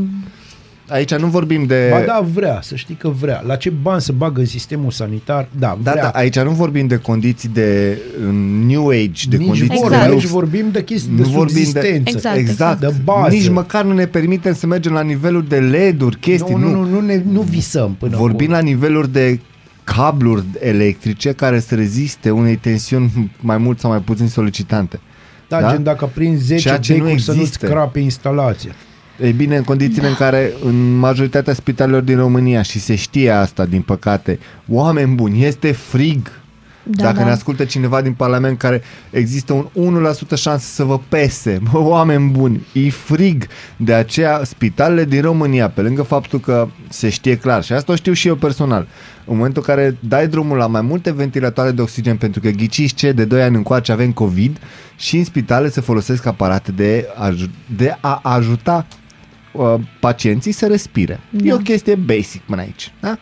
Speaker 1: Aici nu vorbim de...
Speaker 2: Ba da, vrea, să știi că vrea. La ce bani să bagă în sistemul sanitar? Da,
Speaker 1: da,
Speaker 2: vrea.
Speaker 1: da, aici nu vorbim de condiții de în New Age, de
Speaker 2: Nici
Speaker 1: condiții
Speaker 2: vorbă,
Speaker 1: de
Speaker 3: Exact.
Speaker 2: aici
Speaker 1: lux.
Speaker 2: vorbim de chestii
Speaker 1: Nu
Speaker 2: de
Speaker 1: vorbim de-
Speaker 2: subsistență.
Speaker 3: Exact.
Speaker 1: Exact,
Speaker 2: De bază.
Speaker 1: nici măcar nu ne permitem să mergem la nivelul de LED-uri, chestii,
Speaker 2: Nu, nu, nu, nu, ne, nu visăm până
Speaker 1: Vorbim
Speaker 2: acolo.
Speaker 1: la niveluri de cabluri electrice care să reziste unei tensiuni mai mult sau mai puțin solicitante.
Speaker 2: Da,
Speaker 1: da?
Speaker 2: gen dacă prinzi 10
Speaker 1: Ceea ce nu
Speaker 2: decuri să nu-ți
Speaker 1: există.
Speaker 2: crape instalația.
Speaker 1: Ei bine, în condițiile da. în care în majoritatea spitalelor din România și se știe asta, din păcate, oameni buni, este frig.
Speaker 3: Da,
Speaker 1: Dacă
Speaker 3: da.
Speaker 1: ne ascultă cineva din Parlament care există un 1% șansă să vă pese, bă, oameni buni, e frig. De aceea, spitalele din România, pe lângă faptul că se știe clar, și asta o știu și eu personal, în momentul în care dai drumul la mai multe ventilatoare de oxigen, pentru că ghiciți ce, de 2 ani încoace avem COVID, și în spitale se folosesc aparate de, aj- de a ajuta uh, pacienții să respire. Da. E
Speaker 3: Da.
Speaker 1: o chestie basic până aici. Da?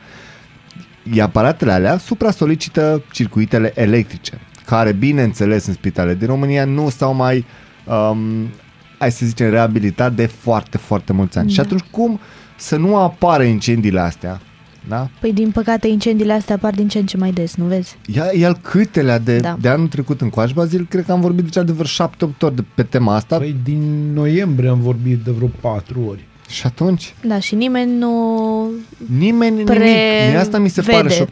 Speaker 1: Iar aparatele alea supra-solicită circuitele electrice, care, bineînțeles, în spitale din România nu s-au mai, um, hai să zicem, reabilitat de foarte, foarte mulți ani.
Speaker 3: Da.
Speaker 1: Și atunci cum să nu apară incendiile astea? Da?
Speaker 3: Păi din păcate incendiile astea apar din ce în ce mai des, nu vezi?
Speaker 1: Ia, ia câtelea de, da.
Speaker 3: Da.
Speaker 1: de anul trecut în Coaș Bazil, cred că am vorbit deja de vreo șapte, opt ori de, pe tema asta.
Speaker 2: Păi din noiembrie am vorbit de vreo 4 ori.
Speaker 1: Și atunci
Speaker 3: Da, și nimeni nu...
Speaker 1: nimeni
Speaker 3: Pre-
Speaker 1: nimic. Mie asta mi se pare
Speaker 3: vede.
Speaker 1: șoc.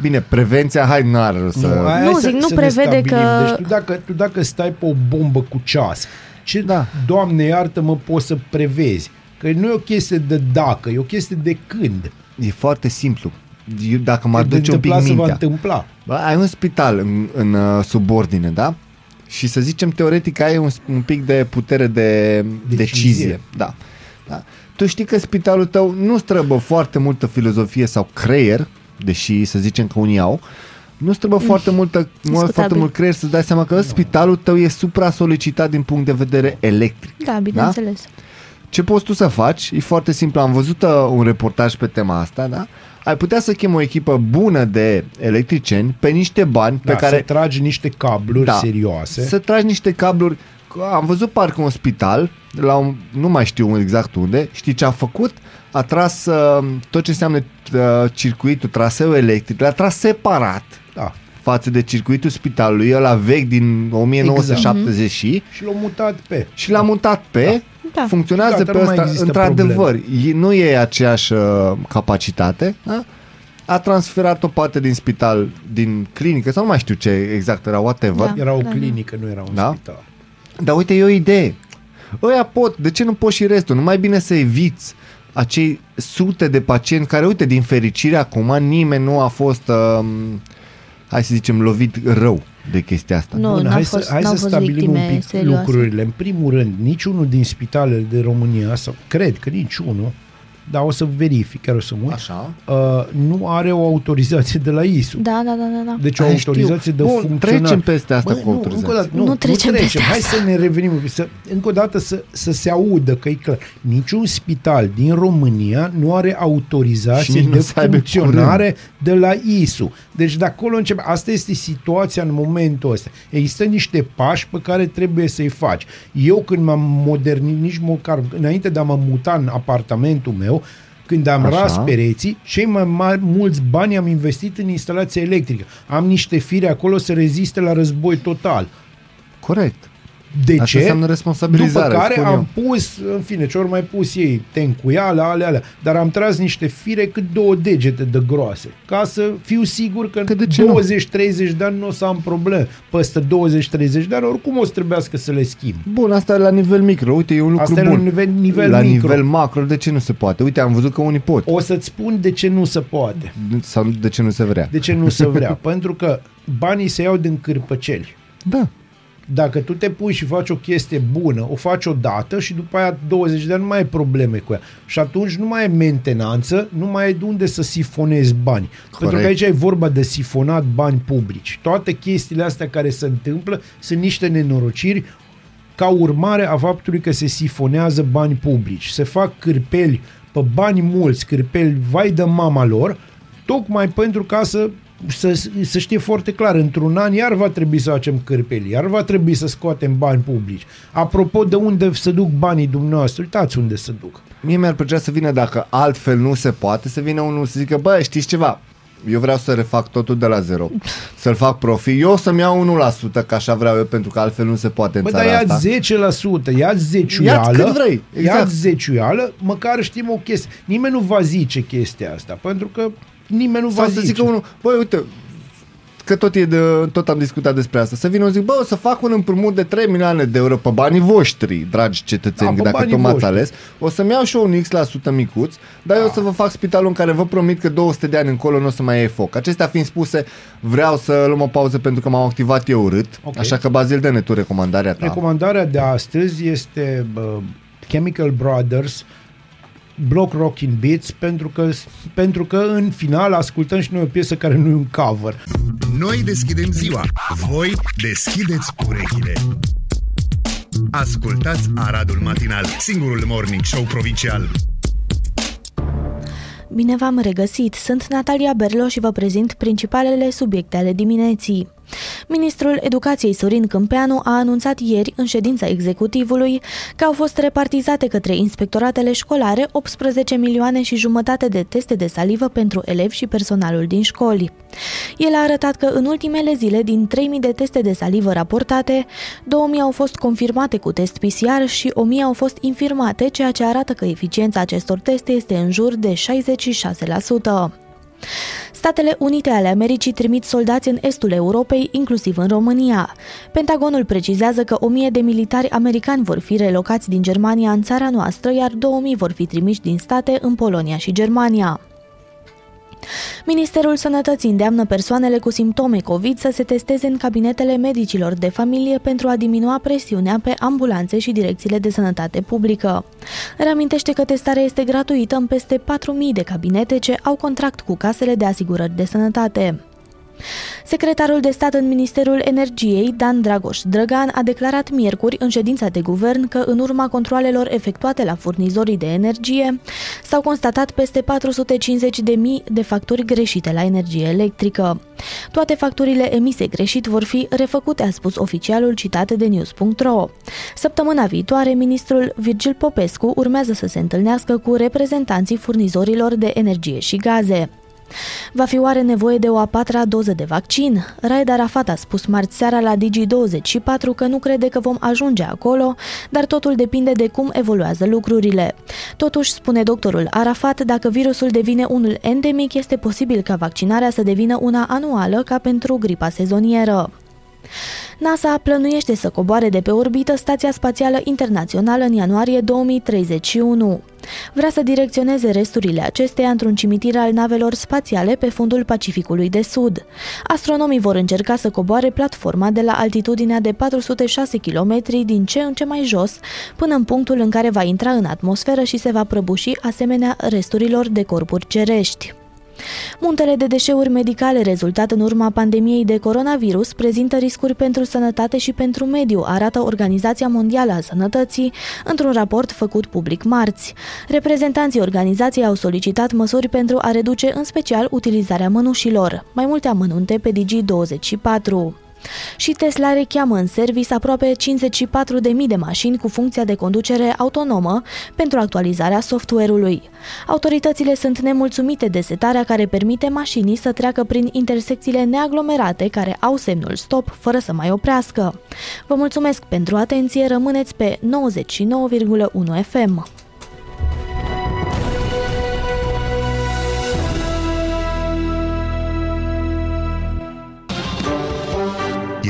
Speaker 1: Bine, prevenția, hai, nu are rost să...
Speaker 2: Nu, aia
Speaker 3: Nu,
Speaker 2: să-
Speaker 3: zic, nu
Speaker 2: să ne
Speaker 3: prevede
Speaker 2: stabilim.
Speaker 3: că-
Speaker 2: Deci tu dacă, tu dacă stai pe o bombă cu ceas, ce,
Speaker 1: Da.
Speaker 2: da. Doamne iartă-mă, poți să prevezi? Că nu e o chestie de dacă, e o chestie de când.
Speaker 1: E foarte simplu. Eu, dacă mă
Speaker 2: Când
Speaker 1: aduce un pic
Speaker 2: întâmpla se va
Speaker 1: mintea.
Speaker 2: întâmpla.
Speaker 1: Bă, ai un spital în, în uh, subordine, da? Și să zicem teoretic ai un, un pic de putere de decizie.
Speaker 2: Decizie.
Speaker 1: decizie. Da. da. Tu știi că spitalul tău nu străbă foarte multă filozofie sau creier, deși să zicem că unii au, nu străbă foarte, multă, mult,
Speaker 3: discutabil.
Speaker 1: foarte mult creier să-ți dai seama că spitalul tău e supra-solicitat din punct de vedere electric.
Speaker 3: Da, bineînțeles.
Speaker 1: Ce poți tu să faci? E foarte simplu. Am văzut uh, un reportaj pe tema asta, da? Ai putea să chem o echipă bună de electricieni pe niște bani
Speaker 2: Da,
Speaker 1: pe care
Speaker 2: să tragi niște cabluri
Speaker 1: Da.
Speaker 2: serioase.
Speaker 1: să tragi niște cabluri. Am văzut parcă un spital, la un, nu mai știu exact unde, știi ce a făcut? A tras uh, tot ce înseamnă uh, circuitul, traseul electric, l-a tras separat
Speaker 2: Da.
Speaker 1: față de circuitul spitalului, ăla vechi din 1970 și,
Speaker 2: Și l-au mutat pe.
Speaker 1: și l-a mutat pe,
Speaker 3: Da.
Speaker 1: funcționează
Speaker 2: Gata,
Speaker 1: pe
Speaker 2: nu mai
Speaker 1: ăsta,
Speaker 2: există
Speaker 1: într-adevăr, e, nu e aceeași uh, capacitate, da? a transferat o parte din spital, din clinică, sau nu mai știu ce exact era, whatever,
Speaker 3: Da.
Speaker 2: Era o clinică, nu era un
Speaker 1: Da?
Speaker 2: spital.
Speaker 1: Dar uite, e o idee. Ăia pot, de ce nu poți și restul? Nu mai bine să eviți acei sute de pacienți care, uite, din fericire acum nimeni nu a fost, um, hai să zicem, lovit rău de chestia asta.
Speaker 3: Nu,
Speaker 2: Bun,
Speaker 3: n-au
Speaker 2: hai
Speaker 3: fost,
Speaker 2: să, hai
Speaker 3: n-au
Speaker 2: să
Speaker 3: fost
Speaker 2: stabilim un
Speaker 3: victime
Speaker 2: pic
Speaker 3: serioase.
Speaker 2: lucrurile. În primul rând, niciunul din spitalele de România, sau cred că niciunul, dar o să verific, chiar o să mă uit,
Speaker 1: Așa.
Speaker 2: uh, nu are o autorizație de la ISU.
Speaker 3: Da, da, da, da. da.
Speaker 2: Deci o
Speaker 1: Ai,
Speaker 2: autorizație
Speaker 1: știu.
Speaker 2: de
Speaker 1: Bun,
Speaker 2: funcționare.
Speaker 1: trecem peste asta
Speaker 2: Bă,
Speaker 1: cu
Speaker 2: nu,
Speaker 1: autorizație.
Speaker 2: Încă o dată, nu,
Speaker 3: Nu trecem
Speaker 2: nu
Speaker 3: peste
Speaker 2: Hai
Speaker 3: asta.
Speaker 2: să ne revenim. un pic, Să, încă o dată să, să se audă că e clar. Niciun spital din România nu are
Speaker 1: Și
Speaker 2: autorizație
Speaker 1: nici nu
Speaker 2: de
Speaker 1: să aibă
Speaker 2: funcționare de la ISU. Deci de acolo începe. Asta este situația în momentul ăsta. Există niște pași pe care trebuie să-i faci. Eu când m-am modernit, nici măcar înainte de a mă muta în apartamentul meu, când am
Speaker 1: Așa.
Speaker 2: ras pereții, cei mai mari, mulți bani am investit în instalația electrică. Am niște fire acolo să reziste la război total.
Speaker 1: Corect.
Speaker 2: De
Speaker 1: Asta
Speaker 2: ce?
Speaker 1: înseamnă responsabilizare,
Speaker 2: După care
Speaker 1: spun
Speaker 2: am pus, în fine, ce ori mai pus ei, tencuiala, alea, alea, dar am tras niște fire cât două degete de groase, ca să fiu sigur că,
Speaker 1: Că de
Speaker 2: în
Speaker 1: ce nu?
Speaker 2: 20-30 de ani nu o să am probleme. Peste 20-30 de ani, oricum o să trebuiască să le schimb.
Speaker 1: Bun, asta e la nivel micro. Uite, e un lucru
Speaker 2: Asta e la
Speaker 1: bun.
Speaker 2: nivel- nivel
Speaker 1: la
Speaker 2: micro.
Speaker 1: nivel macro, de ce nu se poate? Uite, am văzut că unii pot.
Speaker 2: O să-ți spun de ce nu se poate.
Speaker 1: Sau de ce nu se vrea.
Speaker 2: De ce nu se vrea? Pentru că banii se iau din cârpăceli.
Speaker 1: Da.
Speaker 2: Dacă tu te pui și faci o chestie bună, o faci odată și după aia 20 de ani nu mai ai probleme cu ea. Și atunci nu mai e mentenanță, nu mai ai de unde să sifonezi bani.
Speaker 1: Corect.
Speaker 2: Pentru că aici e vorba de sifonat bani publici. Toate chestiile astea care se întâmplă sunt niște nenorociri ca urmare a faptului că se sifonează bani publici. Se fac cârpeli pe bani mulți, cârpeli vai de mama lor, tocmai pentru ca să să, să știe foarte clar, într-un an iar va trebui să facem cârpeli, iar va trebui să scoatem bani publici. Apropo de unde se duc banii dumneavoastră, uitați unde se duc.
Speaker 1: Mie mi-ar plăcea să vină, dacă altfel nu se poate, să vină unul să zică, bă, știți ceva, eu vreau să refac totul de la zero, să-l fac profit, eu o să-mi iau 1%, că așa vreau eu, pentru că altfel nu se poate în
Speaker 2: Bă, dar
Speaker 1: țara
Speaker 2: ia
Speaker 1: asta.
Speaker 2: 10%, ia zeciuială,
Speaker 1: Ia-ți cât vrei, exact.
Speaker 2: ia zeciuială, măcar știm o chestie. Nimeni nu va zice chestia asta, pentru că nimeni nu va
Speaker 1: Sau să
Speaker 2: zice.
Speaker 1: zică unul, băi, uite, că tot, e de, tot am discutat despre asta, să vină un zic, bă, o să fac un împrumut de 3 milioane de euro pe banii voștri, dragi cetățeni,
Speaker 2: Da, pe
Speaker 1: dacă
Speaker 2: banii
Speaker 1: tot m-ați
Speaker 2: voștri.
Speaker 1: ales, o să-mi iau și eu un X la sută micuț, dar eu o să vă fac spitalul în care vă promit că 200 de ani încolo nu o să mai iei foc. Acestea fiind spuse, vreau să luăm o pauză pentru că m-am activat eu urât,
Speaker 2: Ok.
Speaker 1: așa că Bazil, dă-ne tu recomandarea ta.
Speaker 2: Recomandarea de astăzi este uh, Chemical Brothers Block Rockin' Beats pentru că, pentru că în final ascultăm și noi o piesă care nu e un cover.
Speaker 4: Noi deschidem ziua, voi deschideți urechile. Ascultați Aradul Matinal, singurul morning show provincial.
Speaker 3: Bine v-am regăsit! Sunt Natalia Berlo și vă prezint principalele subiecte ale dimineții. Ministrul Educației Sorin Câmpeanu a anunțat ieri în ședința executivului că au fost repartizate către inspectoratele școlare 18 milioane și jumătate de teste de salivă pentru elevi și personalul din școli. El a arătat că în ultimele zile, din 3000 de teste de salivă raportate, 2000 au fost confirmate cu test PCR și 1000 au fost infirmate, ceea ce arată că eficiența acestor teste este în jur de 66%. Statele Unite ale Americii trimit soldați în estul Europei, inclusiv în România. Pentagonul precizează că 1000 de militari americani vor fi relocați din Germania în țara noastră, iar 2000 vor fi trimiși din state în Polonia și Germania. Ministerul Sănătății îndeamnă persoanele cu simptome COVID să se testeze în cabinetele medicilor de familie pentru a diminua presiunea pe ambulanțe și direcțiile de sănătate publică. Reamintește că testarea este gratuită în peste 4.000 de cabinete ce au contract cu casele de asigurări de sănătate. Secretarul de stat în Ministerul Energiei, Dan Dragoș Drăgan, a declarat miercuri în ședința de guvern că în urma controalelor efectuate la furnizorii de energie s-au constatat peste 450.000 de facturi greșite la energie electrică. Toate facturile emise greșit vor fi refăcute, a spus oficialul citat de news.ro. Săptămâna viitoare, ministrul Virgil Popescu urmează să se întâlnească cu reprezentanții furnizorilor de energie și gaze. Va fi oare nevoie de o a patra doză de vaccin? Raed Arafat a spus marți seara la Digi24 că nu crede că vom ajunge acolo, dar totul depinde de cum evoluează lucrurile. Totuși, spune doctorul Arafat, dacă virusul devine unul endemic, este posibil ca vaccinarea să devină una anuală ca pentru gripa sezonieră. NASA plănuiește să coboare de pe orbită Stația Spațială Internațională în ianuarie 2031. Vrea să direcționeze resturile acesteia într-un cimitir al navelor spațiale pe fundul Pacificului de Sud. Astronomii vor încerca să coboare platforma de la altitudinea de 406 km din ce în ce mai jos, până în punctul în care va intra în atmosferă și se va prăbuși asemenea resturilor de corpuri cerești. Muntele de deșeuri medicale rezultat în urma pandemiei de coronavirus prezintă riscuri pentru sănătate și pentru mediu, arată Organizația Mondială a Sănătății într-un raport făcut public marți. Reprezentanții organizației au solicitat măsuri pentru a reduce în special utilizarea mănușilor. Mai multe amănunte pe Digi24. Și Tesla recheamă în servis aproape 54.000 de mașini cu funcția de conducere autonomă pentru actualizarea software-ului. Autoritățile sunt nemulțumite de setarea care permite mașinii să treacă prin intersecțiile neaglomerate care au semnul stop fără să mai oprească. Vă mulțumesc pentru atenție, rămâneți pe 99,1 FM.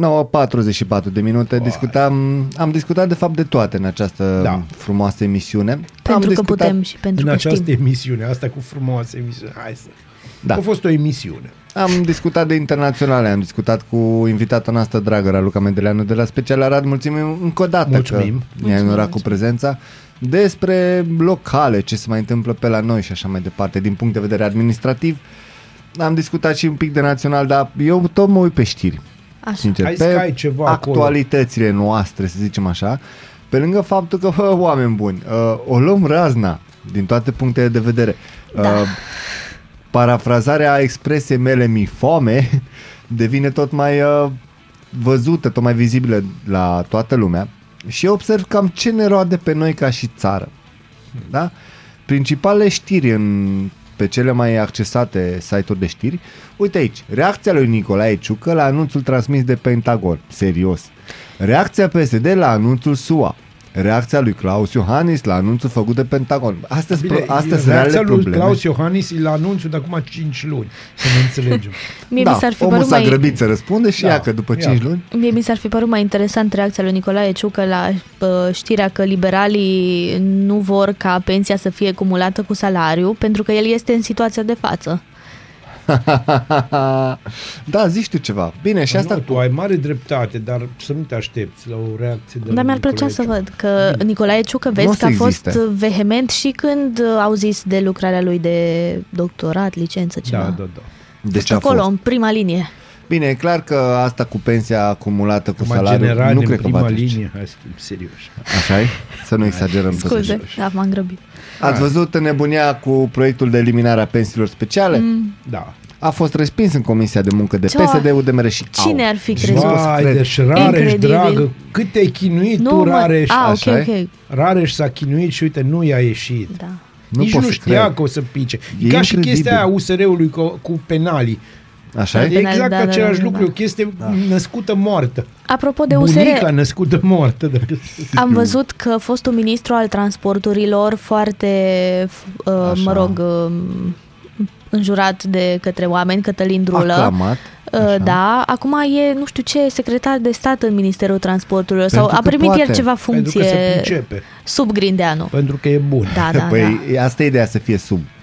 Speaker 1: 9.44 de minute. Discutam, am discutat de fapt de toate în această
Speaker 2: Da.
Speaker 1: frumoasă emisiune. am
Speaker 3: Pentru că
Speaker 1: discutat,
Speaker 3: putem și pentru
Speaker 2: în
Speaker 3: că
Speaker 2: această
Speaker 3: știm.
Speaker 2: emisiune, asta cu frumoasă emisiune, hai să...
Speaker 1: Da.
Speaker 2: A fost o emisiune.
Speaker 1: Am discutat de internaționale, am discutat cu invitata noastră dragă, Raluca Mendeleanu de la Special Arad. Mulțumim încă o dată
Speaker 2: Mulțumim.
Speaker 1: că ne-ai onorat cu prezența. Despre locale, ce se mai întâmplă pe la noi și așa mai departe, din punct de vedere administrativ. Am discutat și un pic de național, dar eu tot mă uit pe știri.
Speaker 3: Așa.
Speaker 1: Sincer,
Speaker 2: Hai
Speaker 1: pe
Speaker 2: să ai ceva acolo.
Speaker 1: actualitățile noastre, să zicem așa, pe lângă faptul că, bă, oameni buni, uh, o luăm razna din toate punctele de vedere.
Speaker 3: Da.
Speaker 1: Uh, parafrazarea expresiei mele mi foame devine tot mai uh, văzută, tot mai vizibilă la toată lumea și eu observ cam ce ne roade pe noi ca și țară. Da? Principalele știri în, pe cele mai accesate site-uri de știri, uite aici, reacția lui Nicolae Ciucă la anunțul transmis de Pentagon, serios. Reacția PSD la anunțul SUA. Reacția lui Claus Iohannis la anunțul făcut de Pentagon. Astea sunt
Speaker 2: Bine,
Speaker 1: pro- astea sunt
Speaker 2: reacția
Speaker 1: reale
Speaker 2: lui
Speaker 1: probleme.
Speaker 2: Claus Iohannis e la anunțul de acum 5 luni, să ne înțelegem.
Speaker 3: Mie
Speaker 1: da,
Speaker 3: mi s-ar fi
Speaker 1: omul
Speaker 3: părut
Speaker 1: s-a
Speaker 3: mai...
Speaker 1: grăbit să răspunde și
Speaker 2: Da,
Speaker 1: ia că după
Speaker 2: ia.
Speaker 1: 5 luni
Speaker 3: Mie mi s-ar fi părut mai interesant reacția lui Nicolae Ciucă la uh, știrea că liberalii nu vor ca pensia să fie cumulată cu salariu, pentru că el este în situația de față.
Speaker 1: da, zici tu ceva. Bine, și asta
Speaker 2: nu, tu ai mare dreptate, dar să nu te aștepți la o reacție de
Speaker 3: Dar
Speaker 2: la
Speaker 3: mi-ar plăcea
Speaker 2: Nicolae
Speaker 3: să văd că Nicolae Ciucă,
Speaker 1: Nu
Speaker 3: vezi
Speaker 1: o
Speaker 3: că
Speaker 1: să
Speaker 3: a fost
Speaker 1: existe.
Speaker 3: vehement și când uh, au zis de lucrarea lui de doctorat, licență,
Speaker 2: Ciucă.
Speaker 3: ceva.
Speaker 2: Da, da, da.
Speaker 1: de ce a
Speaker 3: Acolo,
Speaker 1: fost.
Speaker 3: în prima linie.
Speaker 1: Bine, e clar că asta cu pensia acumulată cu
Speaker 2: Acum,
Speaker 1: salariul
Speaker 2: general,
Speaker 1: nu
Speaker 2: în
Speaker 1: cred că va
Speaker 2: prima
Speaker 1: trece.
Speaker 2: linie, hai să fim serioși.
Speaker 1: Așa e? Să nu exagerăm. tot
Speaker 3: Scuze,
Speaker 1: așa.
Speaker 3: da, m-am grăbit.
Speaker 1: Ați văzut nebunia cu proiectul de eliminare a pensiilor speciale? Mm.
Speaker 2: Da.
Speaker 1: A fost respins în Comisia de Muncă de
Speaker 3: Ce-
Speaker 1: PSD, UDMR și AU.
Speaker 3: Cine ar fi
Speaker 1: Și
Speaker 3: crezut?
Speaker 1: nu pot să
Speaker 2: Vai,
Speaker 1: cred.
Speaker 2: deci Rareș,
Speaker 3: Incredibil.
Speaker 2: dragă, cât te-ai chinuit
Speaker 3: Nu,
Speaker 2: tu,
Speaker 3: mă,
Speaker 2: Rareș.
Speaker 3: a,
Speaker 1: așa
Speaker 3: ok,
Speaker 1: e?
Speaker 3: ok.
Speaker 2: Rareș s-a chinuit și uite, nu i-a ieșit.
Speaker 3: Da.
Speaker 1: Nu
Speaker 2: Nici
Speaker 1: pot
Speaker 2: nu
Speaker 1: să
Speaker 2: știa
Speaker 1: cred.
Speaker 2: că o să pice.
Speaker 1: E
Speaker 2: E ca și
Speaker 1: incredibil.
Speaker 2: chestia aia USR-ului cu, cu penalii.
Speaker 1: Așa
Speaker 2: E
Speaker 1: e?
Speaker 3: Penali,
Speaker 2: exact
Speaker 3: da, da,
Speaker 2: același
Speaker 3: da,
Speaker 2: lucru,
Speaker 3: da.
Speaker 2: e o chestie născută moartă.
Speaker 3: Apropo de USR,
Speaker 2: Bunica născută moartă. Dacă...
Speaker 3: am văzut că fostul ministru al transporturilor foarte, f- uh,
Speaker 1: Așa.
Speaker 3: mă rog, uh, înjurat de către oameni, Cătălin Drulă.
Speaker 1: Aclamat.
Speaker 3: Uh,
Speaker 1: Așa.
Speaker 3: Da, acum e, nu știu ce, secretar de stat în Ministerul Transporturilor sau
Speaker 1: Pentru
Speaker 3: a
Speaker 1: că
Speaker 3: primit
Speaker 1: poate.
Speaker 3: el ceva
Speaker 2: Pentru că se
Speaker 3: funcție
Speaker 2: pricepe.
Speaker 3: sub Grindeanu.
Speaker 2: Pentru că e bun.
Speaker 3: Da, da,
Speaker 1: păi
Speaker 3: da.
Speaker 1: asta e ideea să fie sub, știi?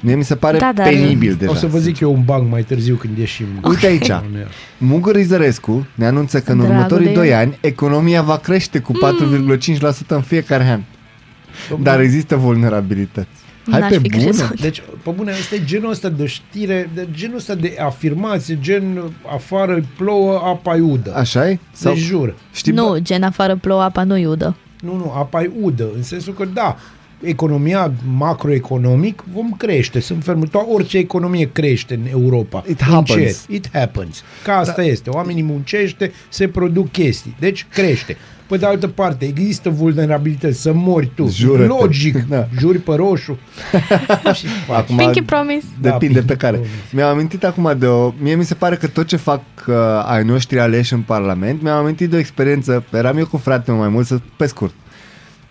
Speaker 1: Mie mi se pare
Speaker 3: Da, dar-
Speaker 1: penibil deja.
Speaker 2: O să vă zic eu un banc mai târziu când ieșim.
Speaker 1: Uite aici, Mugur Izărescu ne anunță că în
Speaker 3: Dragul
Speaker 1: următorii
Speaker 3: de
Speaker 1: 2
Speaker 3: el.
Speaker 1: ani economia va crește cu 4,5% în fiecare an. Dar există vulnerabilități. Hai
Speaker 3: N-aș
Speaker 1: pe
Speaker 3: fi
Speaker 1: bune.
Speaker 3: crezut.
Speaker 2: Deci, pe bune, asta e genul ăsta de știre, de genul ăsta de afirmație, gen afară plouă, apa udă.
Speaker 1: Așa e?
Speaker 2: Sau... Deci jur.
Speaker 1: știi,
Speaker 3: nu,
Speaker 1: bă,
Speaker 3: gen afară plouă, apa nu iudă.
Speaker 2: Nu, nu, apa e udă, în sensul că da, economia macroeconomic vom crește, sunt ferm, to- orice economie crește în Europa.
Speaker 1: It
Speaker 2: Încet.
Speaker 1: happens.
Speaker 2: It happens. Ca asta da. este. Oamenii muncește, se produc chestii. Deci crește. Pe de altă parte, există vulnerabilități, să mori tu.
Speaker 1: Jură-te.
Speaker 2: Logic.
Speaker 1: Da.
Speaker 2: Juri pe roșu. și faci.
Speaker 1: Acum,
Speaker 3: Pinky promise.
Speaker 1: Depinde
Speaker 2: Da,
Speaker 1: pe care.
Speaker 2: promis.
Speaker 1: Mi-am amintit acum de o... Mie mi se pare că tot ce fac uh, ai noștri aleși în Parlament, mi-am amintit de o experiență. Eram eu cu fratele meu mai mult, să, pe scurt.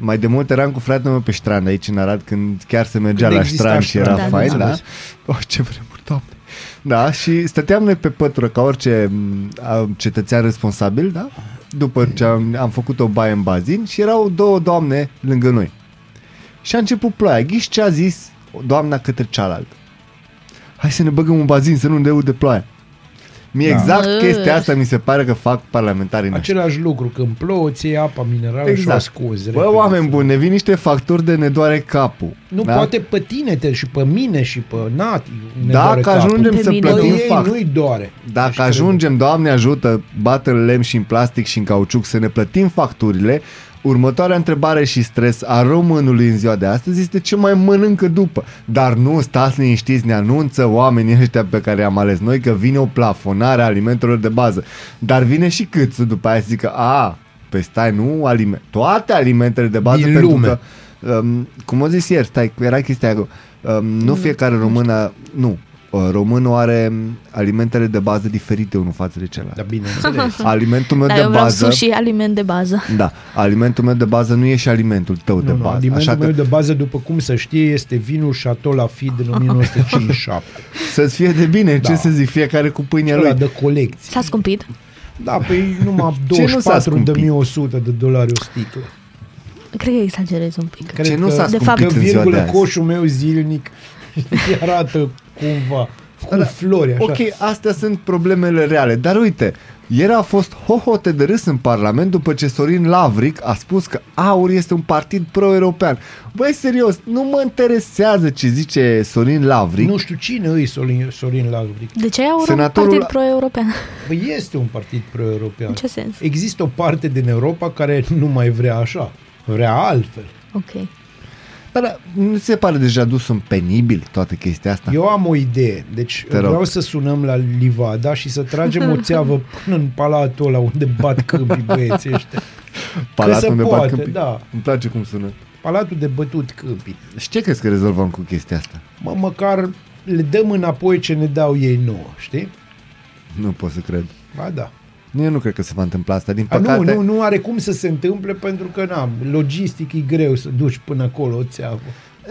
Speaker 1: Mai de mult eram cu fratele meu pe strand aici în Arad când chiar se mergea
Speaker 2: Când
Speaker 1: la
Speaker 2: exista
Speaker 1: strand și era
Speaker 2: strand,
Speaker 3: da,
Speaker 1: fain,
Speaker 2: am
Speaker 1: da?
Speaker 2: înțeles.
Speaker 1: Oh, ce vremuri, doamne! Da, și stăteam noi pe pătură ca orice m, a, cetățean responsabil, da? După ce am, am făcut o baie în bazin și erau două doamne lângă noi. Și a început ploaia. Ghiși ce a zis doamna către cealaltă? Hai să ne băgăm în bazin, să nu ne de ploaia. Mie
Speaker 2: Da.
Speaker 1: exact
Speaker 3: Mă.
Speaker 1: chestia asta mi se pare că fac parlamentarii noștri.
Speaker 2: Același lucru, când plouă, ți iei apa minerală
Speaker 1: Exact.
Speaker 2: și o scuzi.
Speaker 1: Bă,
Speaker 2: repede.
Speaker 1: oameni buni, ne vin niște facturi de ne doare capul.
Speaker 2: Nu,
Speaker 1: da?
Speaker 2: poate pe tine te, și pe mine și pe Nati. ne doare
Speaker 1: Dacă
Speaker 2: capul.
Speaker 1: ajungem
Speaker 3: Pe
Speaker 1: să
Speaker 3: mine.
Speaker 2: Bă,
Speaker 1: plătim
Speaker 2: ei
Speaker 1: fact.
Speaker 2: nu-i doare.
Speaker 1: Dacă
Speaker 2: Deci
Speaker 1: ajungem, Doamne ajută, bată în lemn și în plastic și în cauciuc să ne plătim facturile, următoarea întrebare și stres a românului în ziua de astăzi este ce mai mănâncă după. Dar nu, stați liniștiți, ne anunță oamenii ăștia pe care am ales noi că vine o plafonare a alimentelor de bază. Dar vine și câțul după aia să zică, a, pe stai, nu aliment, toate alimentele de bază
Speaker 2: Din
Speaker 1: pentru
Speaker 2: lume.
Speaker 1: că Um, cum o zis ieri, stai, era chestia aia, um, nu fiecare român a, nu, uh, românul are um, alimentele de bază diferite unul față de celălalt.
Speaker 2: Da, bineînțeles.
Speaker 1: Alimentul meu
Speaker 3: Dar
Speaker 1: de
Speaker 3: eu vreau
Speaker 1: bază,
Speaker 3: sushi, aliment de bază.
Speaker 1: da, alimentul meu de bază nu e și alimentul tău de
Speaker 2: nu, nu,
Speaker 1: bază.
Speaker 2: alimentul
Speaker 1: Așa
Speaker 2: meu
Speaker 1: că
Speaker 2: de bază, după cum să știe, este vinul Chateau Lafite din 1957.
Speaker 1: să-ți fie de bine,
Speaker 2: Da.
Speaker 1: ce să zic, fiecare cu pâinea
Speaker 2: Ăla
Speaker 1: lui.
Speaker 2: de colecție.
Speaker 3: S-a scumpit.
Speaker 2: Da, păi numai
Speaker 1: Ce nu s-a
Speaker 2: 24.100 de dolari o sticlă.
Speaker 3: Cred că exagerez un pic.
Speaker 2: Cred
Speaker 1: Ce nu
Speaker 2: că,
Speaker 1: s-a
Speaker 3: De
Speaker 1: scumpit
Speaker 3: fapt-
Speaker 2: că
Speaker 1: în ziua de
Speaker 2: virgulă
Speaker 1: azi.
Speaker 2: coșul meu zilnic arată cumva cu
Speaker 1: Da,
Speaker 2: flori așa.
Speaker 1: Ok, astea sunt problemele reale, dar uite, ieri a fost hohote de râs în Parlament după ce Sorin Lavric a spus că AUR este un partid pro-european. Băi, serios, nu mă interesează ce zice Sorin Lavric.
Speaker 2: Nu știu cine îi Sorin, Sorin Lavric.
Speaker 3: De ce au un
Speaker 1: Senatorul-
Speaker 3: partid pro-european?
Speaker 2: Păi este un partid pro-european.
Speaker 3: În ce sens?
Speaker 2: Există o parte din Europa care nu mai vrea așa. Vrea altfel.
Speaker 3: Ok.
Speaker 1: Dar nu ți se pare deja dus în penibil toată chestia asta?
Speaker 2: Eu am o idee. Deci
Speaker 1: Te rog.
Speaker 2: vreau să sunăm la Livada și să tragem o țeavă până în palatul ăla unde bat câmpii băieții ăștia.
Speaker 1: Palatul
Speaker 2: că se
Speaker 1: unde bat
Speaker 2: poate,
Speaker 1: câmpii.
Speaker 2: da.
Speaker 1: Îmi place cum sună.
Speaker 2: Palatul de bătut câmpii.
Speaker 1: Și ce crezi că rezolvăm cu chestia asta?
Speaker 2: Mă, măcar le dăm înapoi ce ne dau ei nouă, știi?
Speaker 1: Nu pot să cred.
Speaker 2: Ba da.
Speaker 1: Eu nu cred că se va întâmpla asta. Din
Speaker 2: A,
Speaker 1: păcate,
Speaker 2: nu, nu, nu are cum să se întâmple pentru că, na, logistic e greu să duci până acolo o țeavă.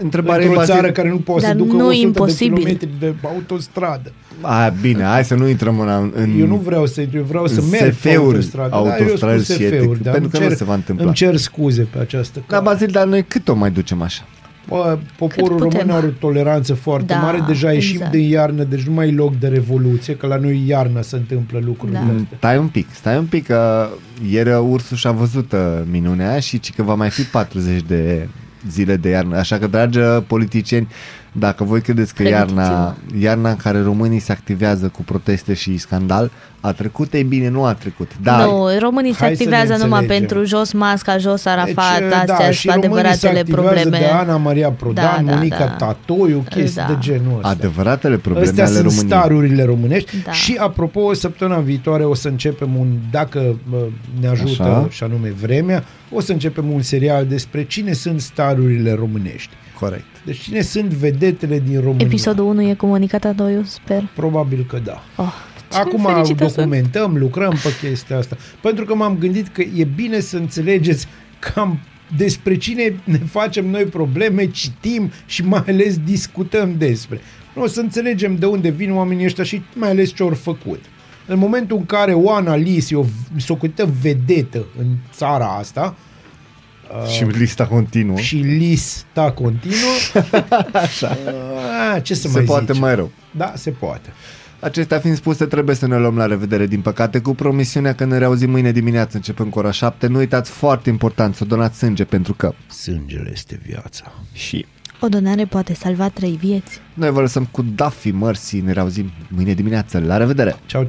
Speaker 1: întrebarea
Speaker 2: Într-o
Speaker 1: e
Speaker 2: țară
Speaker 1: Basil-
Speaker 2: care nu poate să
Speaker 3: Dar
Speaker 2: ducă
Speaker 3: nu
Speaker 2: 100
Speaker 3: imposibil.
Speaker 2: de kilometri de autostradă.
Speaker 1: A, bine, hai să nu intrăm în... în
Speaker 2: Eu nu vreau să intru, eu vreau să
Speaker 1: în
Speaker 2: merg pe
Speaker 1: SF-uri,
Speaker 2: autostradă. Da, eu
Speaker 1: autostrăzi
Speaker 2: spun
Speaker 1: și
Speaker 2: SF-uri,
Speaker 1: etc.,
Speaker 2: dar
Speaker 1: pentru că
Speaker 2: îmi
Speaker 1: nu
Speaker 2: cer,
Speaker 1: se va întâmpla.
Speaker 2: Îmi cer scuze pe această
Speaker 1: Da,
Speaker 2: cale.
Speaker 1: Bazil, dar noi cât o mai ducem așa?
Speaker 2: Bă, poporul
Speaker 3: Cât putem.
Speaker 2: român are o toleranță foarte
Speaker 3: Da,
Speaker 2: mare, deja ieșim
Speaker 3: exact.
Speaker 2: din iarnă, deci nu mai e loc de revoluție, că la noi iarna se întâmplă lucrurile
Speaker 3: Da.
Speaker 2: astea.
Speaker 1: Stai un pic, stai un pic, că ieri ursul și-a văzut uh, minunea și ci că va mai fi 40 de zile de iarnă. Așa că, dragi uh, politicieni, Dacă voi credeți că iarna, iarna în care românii se activează cu proteste și scandal a trecut, ei bine, nu a trecut. Dar
Speaker 3: Nu, românii se
Speaker 2: Hai să ne
Speaker 3: activează numai
Speaker 2: înțelegem.
Speaker 3: pentru jos masca, jos Arafat,
Speaker 2: Deci,
Speaker 3: astea
Speaker 2: da,
Speaker 3: sunt
Speaker 2: și românii se
Speaker 3: adevăratele
Speaker 2: activează
Speaker 3: probleme.
Speaker 2: de Ana Maria Prodan,
Speaker 3: Da, da,
Speaker 2: Monica
Speaker 3: da.
Speaker 2: Tatoiu, chestii
Speaker 3: Da.
Speaker 2: de genul ăsta.
Speaker 1: adevăratele probleme
Speaker 2: Astea
Speaker 1: ale
Speaker 2: sunt
Speaker 1: României.
Speaker 2: starurile românești
Speaker 3: Da.
Speaker 2: și apropo, săptămâna viitoare o să începem un, dacă bă, ne ajută
Speaker 1: Așa.
Speaker 2: și anume vremea, o să începem un serial despre cine sunt starurile românești.
Speaker 1: Corect.
Speaker 2: Deci cine sunt vedetele din România.
Speaker 3: Episodul 1 e cu Monica Tatoiu, sper.
Speaker 2: Probabil că da.
Speaker 3: Oh, ce
Speaker 2: Acum
Speaker 3: fericită sunt.
Speaker 2: documentăm, lucrăm pe chestia asta. Pentru că m-am gândit că e bine să înțelegeți cam despre cine ne facem noi probleme, citim și mai ales discutăm despre. Nu, să înțelegem de unde vin oamenii ăștia și mai ales ce au făcut. În momentul în care Oana Lis e o socotită vedetă în țara asta
Speaker 1: Și lista continuă.
Speaker 2: și lista continuă, Așa. ce să
Speaker 1: se
Speaker 2: mai
Speaker 1: poate
Speaker 2: zici?
Speaker 1: mai rău.
Speaker 2: Da, se poate.
Speaker 1: Acestea fiind spuse, trebuie să ne luăm la revedere, din păcate, cu promisiunea că ne reauzim mâine dimineață, începând cu ora 7. Nu uitați, foarte important, să donați sânge, pentru că...
Speaker 2: Sângele este viața.
Speaker 1: Și
Speaker 3: O donare poate salva trei vieți.
Speaker 1: noi vă lăsăm cu Daffy Mercy, ne reauzim mâine dimineață. La revedere!
Speaker 2: Ceau, ceau.